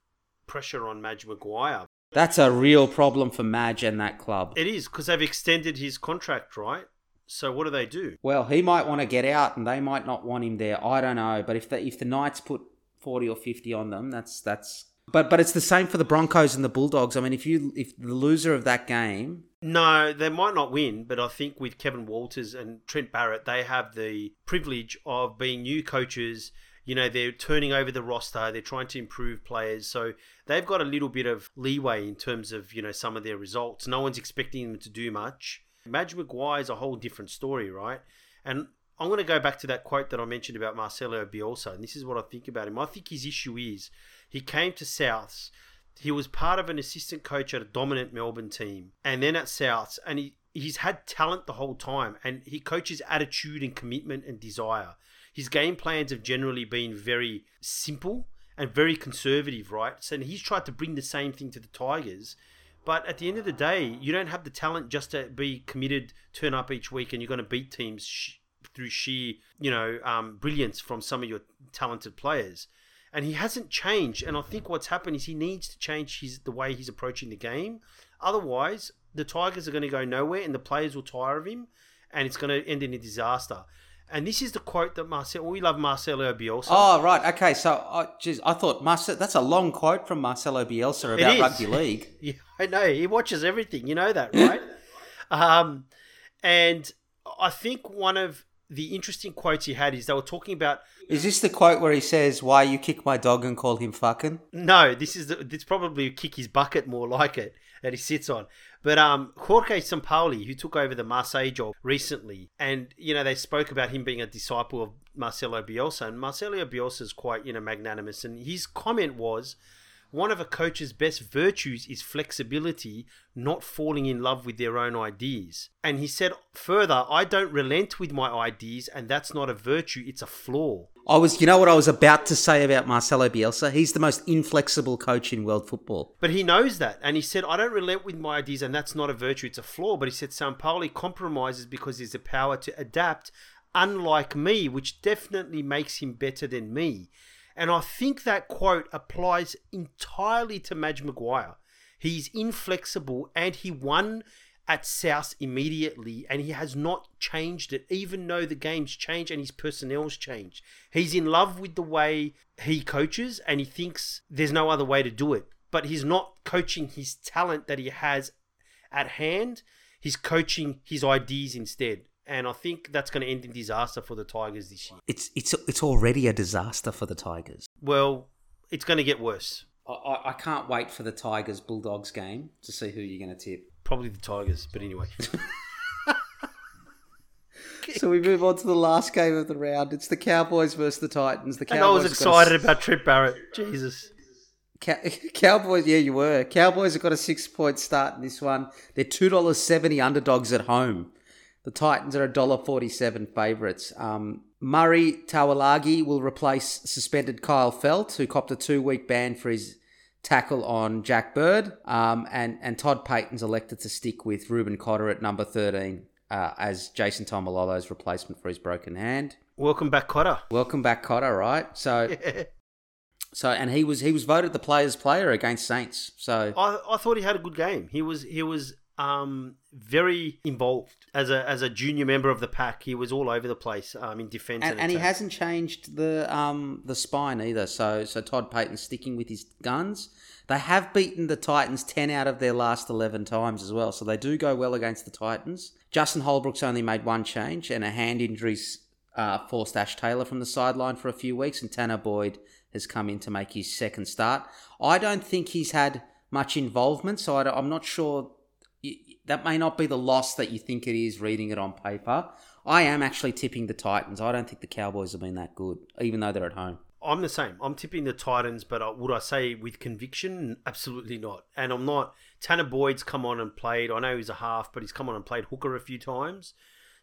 pressure on Madge Maguire. That's a real problem for Madge and that club. It is because they've extended his contract, right? So what do they do? Well, he might want to get out and they might not want him there. I don't know, but if the if the Knights put 40 or 50 on them, that's that's but but it's the same for the Broncos and the Bulldogs. I mean, if you if the loser of that game No, they might not win, but I think with Kevin Walters and Trent Barrett, they have the privilege of being new coaches. You know, they're turning over the roster, they're trying to improve players. So they've got a little bit of leeway in terms of, you know, some of their results. No one's expecting them to do much. Madge Maguire is a whole different story, right? And I'm going to go back to that quote that I mentioned about Marcelo Bielsa, and this is what I think about him. I think his issue is he came to Souths he was part of an assistant coach at a dominant Melbourne team and then at Souths and he he's had talent the whole time and he coaches attitude and commitment and desire. His game plans have generally been very simple and very conservative, right? So he's tried to bring the same thing to the Tigers. But at the end of the day, you don't have the talent just to be committed, turn up each week, and you're going to beat teams sh- through sheer, you know, um, brilliance from some of your talented players and he hasn't changed. And I think what's happened is he needs to change his the way he's approaching the game. Otherwise, the Tigers are going to go nowhere, and the players will tire of him, and it's going to end in a disaster. And this is the quote that Marcel. We love Marcelo Bielsa. Oh right, okay. So, I geez, I thought Marcel, that's a long quote from Marcelo Bielsa about rugby league. *laughs* Yeah, I know. He watches everything. You know that, right? *laughs* um, and I think one of the interesting quotes he had is they were talking about Is this the quote where he says, "Why you kick my dog and call him fucking"? No, this is the, this probably kick his bucket more *laughs* like it that he sits on. But um, Jorge Sampaoli, who took over the Marseille job recently, and you know they spoke about him being a disciple of Marcelo Bielsa, and Marcelo Bielsa is quite you know magnanimous, and his comment was, one of a coach's best virtues is flexibility, not falling in love with their own ideas. And he said further, I don't relent with my ideas, and that's not a virtue, it's a flaw. I was, you know what I was about to say about Marcelo Bielsa? He's the most inflexible coach in world football. But he knows that. And he said, I don't relent with my ideas, and that's not a virtue, it's a flaw. But he said, Sampaoli compromises because he's the power to adapt, unlike me, which definitely makes him better than me. And I think that quote applies entirely to Madge McGuire. He's inflexible and he won at South immediately and he has not changed it, even though the game's changed and his personnel's changed. He's in love with the way he coaches and he thinks there's no other way to do it. But he's not coaching his talent that he has at hand, he's coaching his ideas instead and I think that's going to end in disaster for the Tigers this year. It's it's it's already a disaster for the Tigers. Well, it's going to get worse. I, I can't wait for the Tigers Bulldogs game to see who you're going to tip. Probably the Tigers, but anyway. *laughs* *laughs* so we move on to the last game of the round. It's the Cowboys versus the Titans. The Cowboys. And I was excited about Trent Barrett. Jesus. *laughs* Cowboys, yeah, you were. Cowboys have got a six point start in this one. They're two dollars seventy underdogs at home. The Titans are $1.47 favourites. Um, Murray Taulagi will replace suspended Kyle Feldt, who copped a two week ban for his tackle on Jack Bird. Um, and, and Todd Payten's elected to stick with Reuben Cotter at number 13 uh, as Jason Taumalolo's replacement for his broken hand. Welcome back, Cotter. Welcome back, Cotter, right? So. *laughs* Yeah. So and he was he was voted the players' player against Saints. So I, I thought he had a good game. He was he was um, very involved as a as a junior member of the pack. He was all over the place um, in defence, and, and, and he hasn't changed the um, the spine either. So so Todd Payten's sticking with his guns. They have beaten the Titans ten out of their last eleven times as well, so they do go well against the Titans. Justin Holbrook's only made one change, and a hand injury's uh, forced Ash Taylor from the sideline for a few weeks, and Tanner Boyd has come in to make his second start. I don't think he's had much involvement, so I am not sure that may not be the loss that you think it is reading it on paper. I am actually tipping the Titans. I don't think the Cowboys have been that good, even though they're at home. I'm the same. I'm tipping the Titans, but uh, would I say with conviction? Absolutely not. And I'm not. Tanner Boyd's come on and played. I know he's a half, but he's come on and played hooker a few times.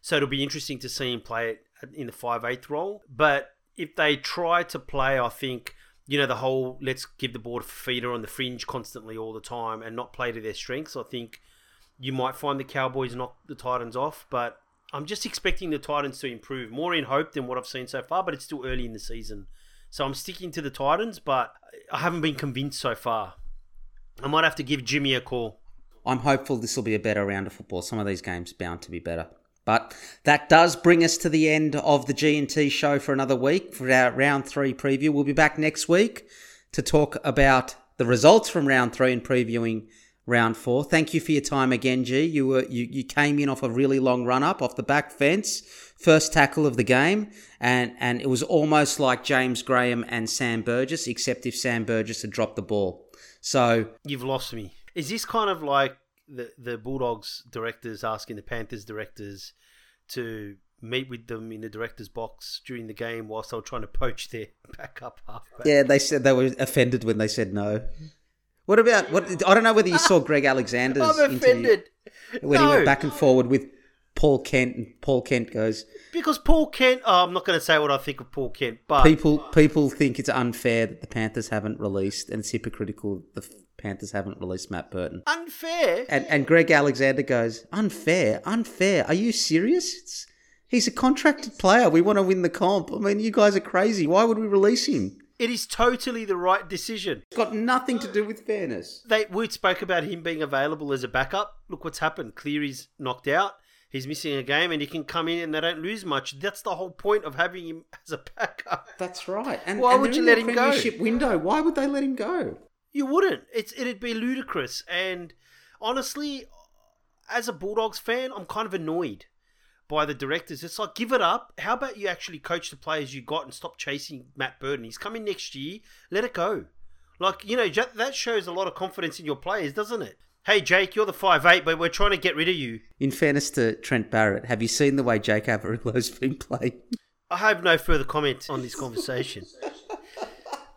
So it'll be interesting to see him play it in the 5 8 role. But if they try to play, I think, you know, the whole let's give the a feeder on the fringe constantly all the time and not play to their strengths, I think you might find the Cowboys knock the Titans off, but I'm just expecting the Titans to improve more in hope than what I've seen so far, but it's still early in the season. So I'm sticking to the Titans, but I haven't been convinced so far. I might have to give Jimmy a call. I'm hopeful this will be a better round of football. Some of these games bound to be better. But that does bring us to the end of the G&T show for another week for our round 3 preview. We'll be back next week to talk about the results from round 3 and previewing round four. Thank you for your time again, G. You were you, you came in off a really long run up off the back fence, first tackle of the game, and and it was almost like James Graham and Sam Burgess, except if Sam Burgess had dropped the ball. So you've lost me. Is this kind of like the the Bulldogs directors asking the Panthers directors to meet with them in the director's box during the game whilst they were trying to poach their *laughs* backup halfback? Yeah, they said they were offended when they said no. What about what? I don't know whether you saw *laughs* Greg Alexander's I'm offended. interview when no. he went back and forward with Paul Kent, and Paul Kent goes because Paul Kent. Oh, I'm not going to say what I think of Paul Kent, but people people think it's unfair that the Panthers haven't released, and it's hypocritical the Panthers haven't released Matt Burton. Unfair. And and Greg Alexander goes unfair, unfair. Are you serious? It's, he's a contracted player. We want to win the comp. I mean, you guys are crazy. Why would we release him? It is totally the right decision. It's got nothing to do with fairness. They we spoke about him being available as a backup. Look what's happened. Cleary's knocked out. He's missing a game, and he can come in and they don't lose much. That's the whole point of having him as a backup. That's right. And why and would you let him go? Window. Why would they let him go? You wouldn't. It's it'd be ludicrous. And honestly, as a Bulldogs fan, I'm kind of annoyed by the directors. It's like, give it up. How about you actually coach the players you got and stop chasing Matt Burton? He's coming next year. Let it go. Like, you know, that shows a lot of confidence in your players, doesn't it? Hey, Jake, you're the five eight, but we're trying to get rid of you. In fairness to Trent Barrett, have you seen the way Jake Averillo's *laughs* been playing? I have no further comment on this conversation.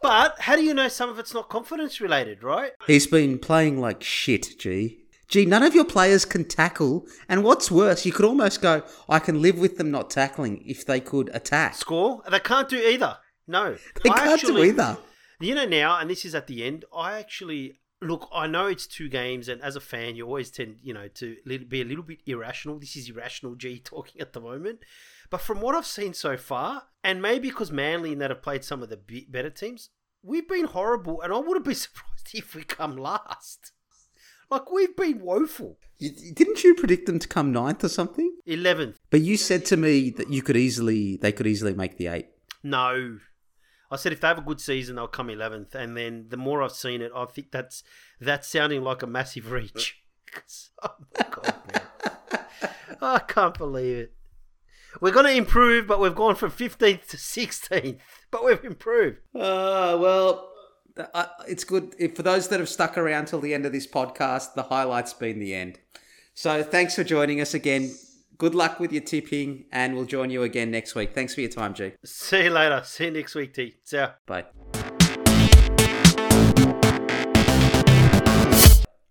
But how do you know some of it's not confidence related, right? He's been playing like shit, G. Gee, none of your players can tackle, and what's worse, you could almost go, I can live with them not tackling if they could attack. Score? They can't do either. No. *laughs* They I can't actually- do either. You know now, and this is at the end. I actually look. I know it's two games, and as a fan, you always tend, you know, to be a little bit irrational. This is irrational G *laughs* talking at the moment, but from what I've seen so far, and maybe because Manly and that have played some of the better teams, we've been horrible, and I wouldn't be *laughs* surprised if we come last. Like we've been woeful. You- Didn't you predict them to come ninth or something? Eleventh. But you said to me that you could easily, they could easily make the eight. No. I said if they have a good season, they'll come eleventh, and then the more I've seen it, I think that's that's sounding like a massive reach. *laughs* oh my god, man. *laughs* I can't believe it. We're going to improve, but we've gone from fifteenth to sixteenth, but we've improved. Uh, well, uh, it's good. If, for those that have stuck around till the end of this podcast, the highlight's been the end. So thanks for joining us again. Good luck with your tipping, and we'll join you again next week. Thanks for your time, G. See you later. See you next week, T. See ya. Bye.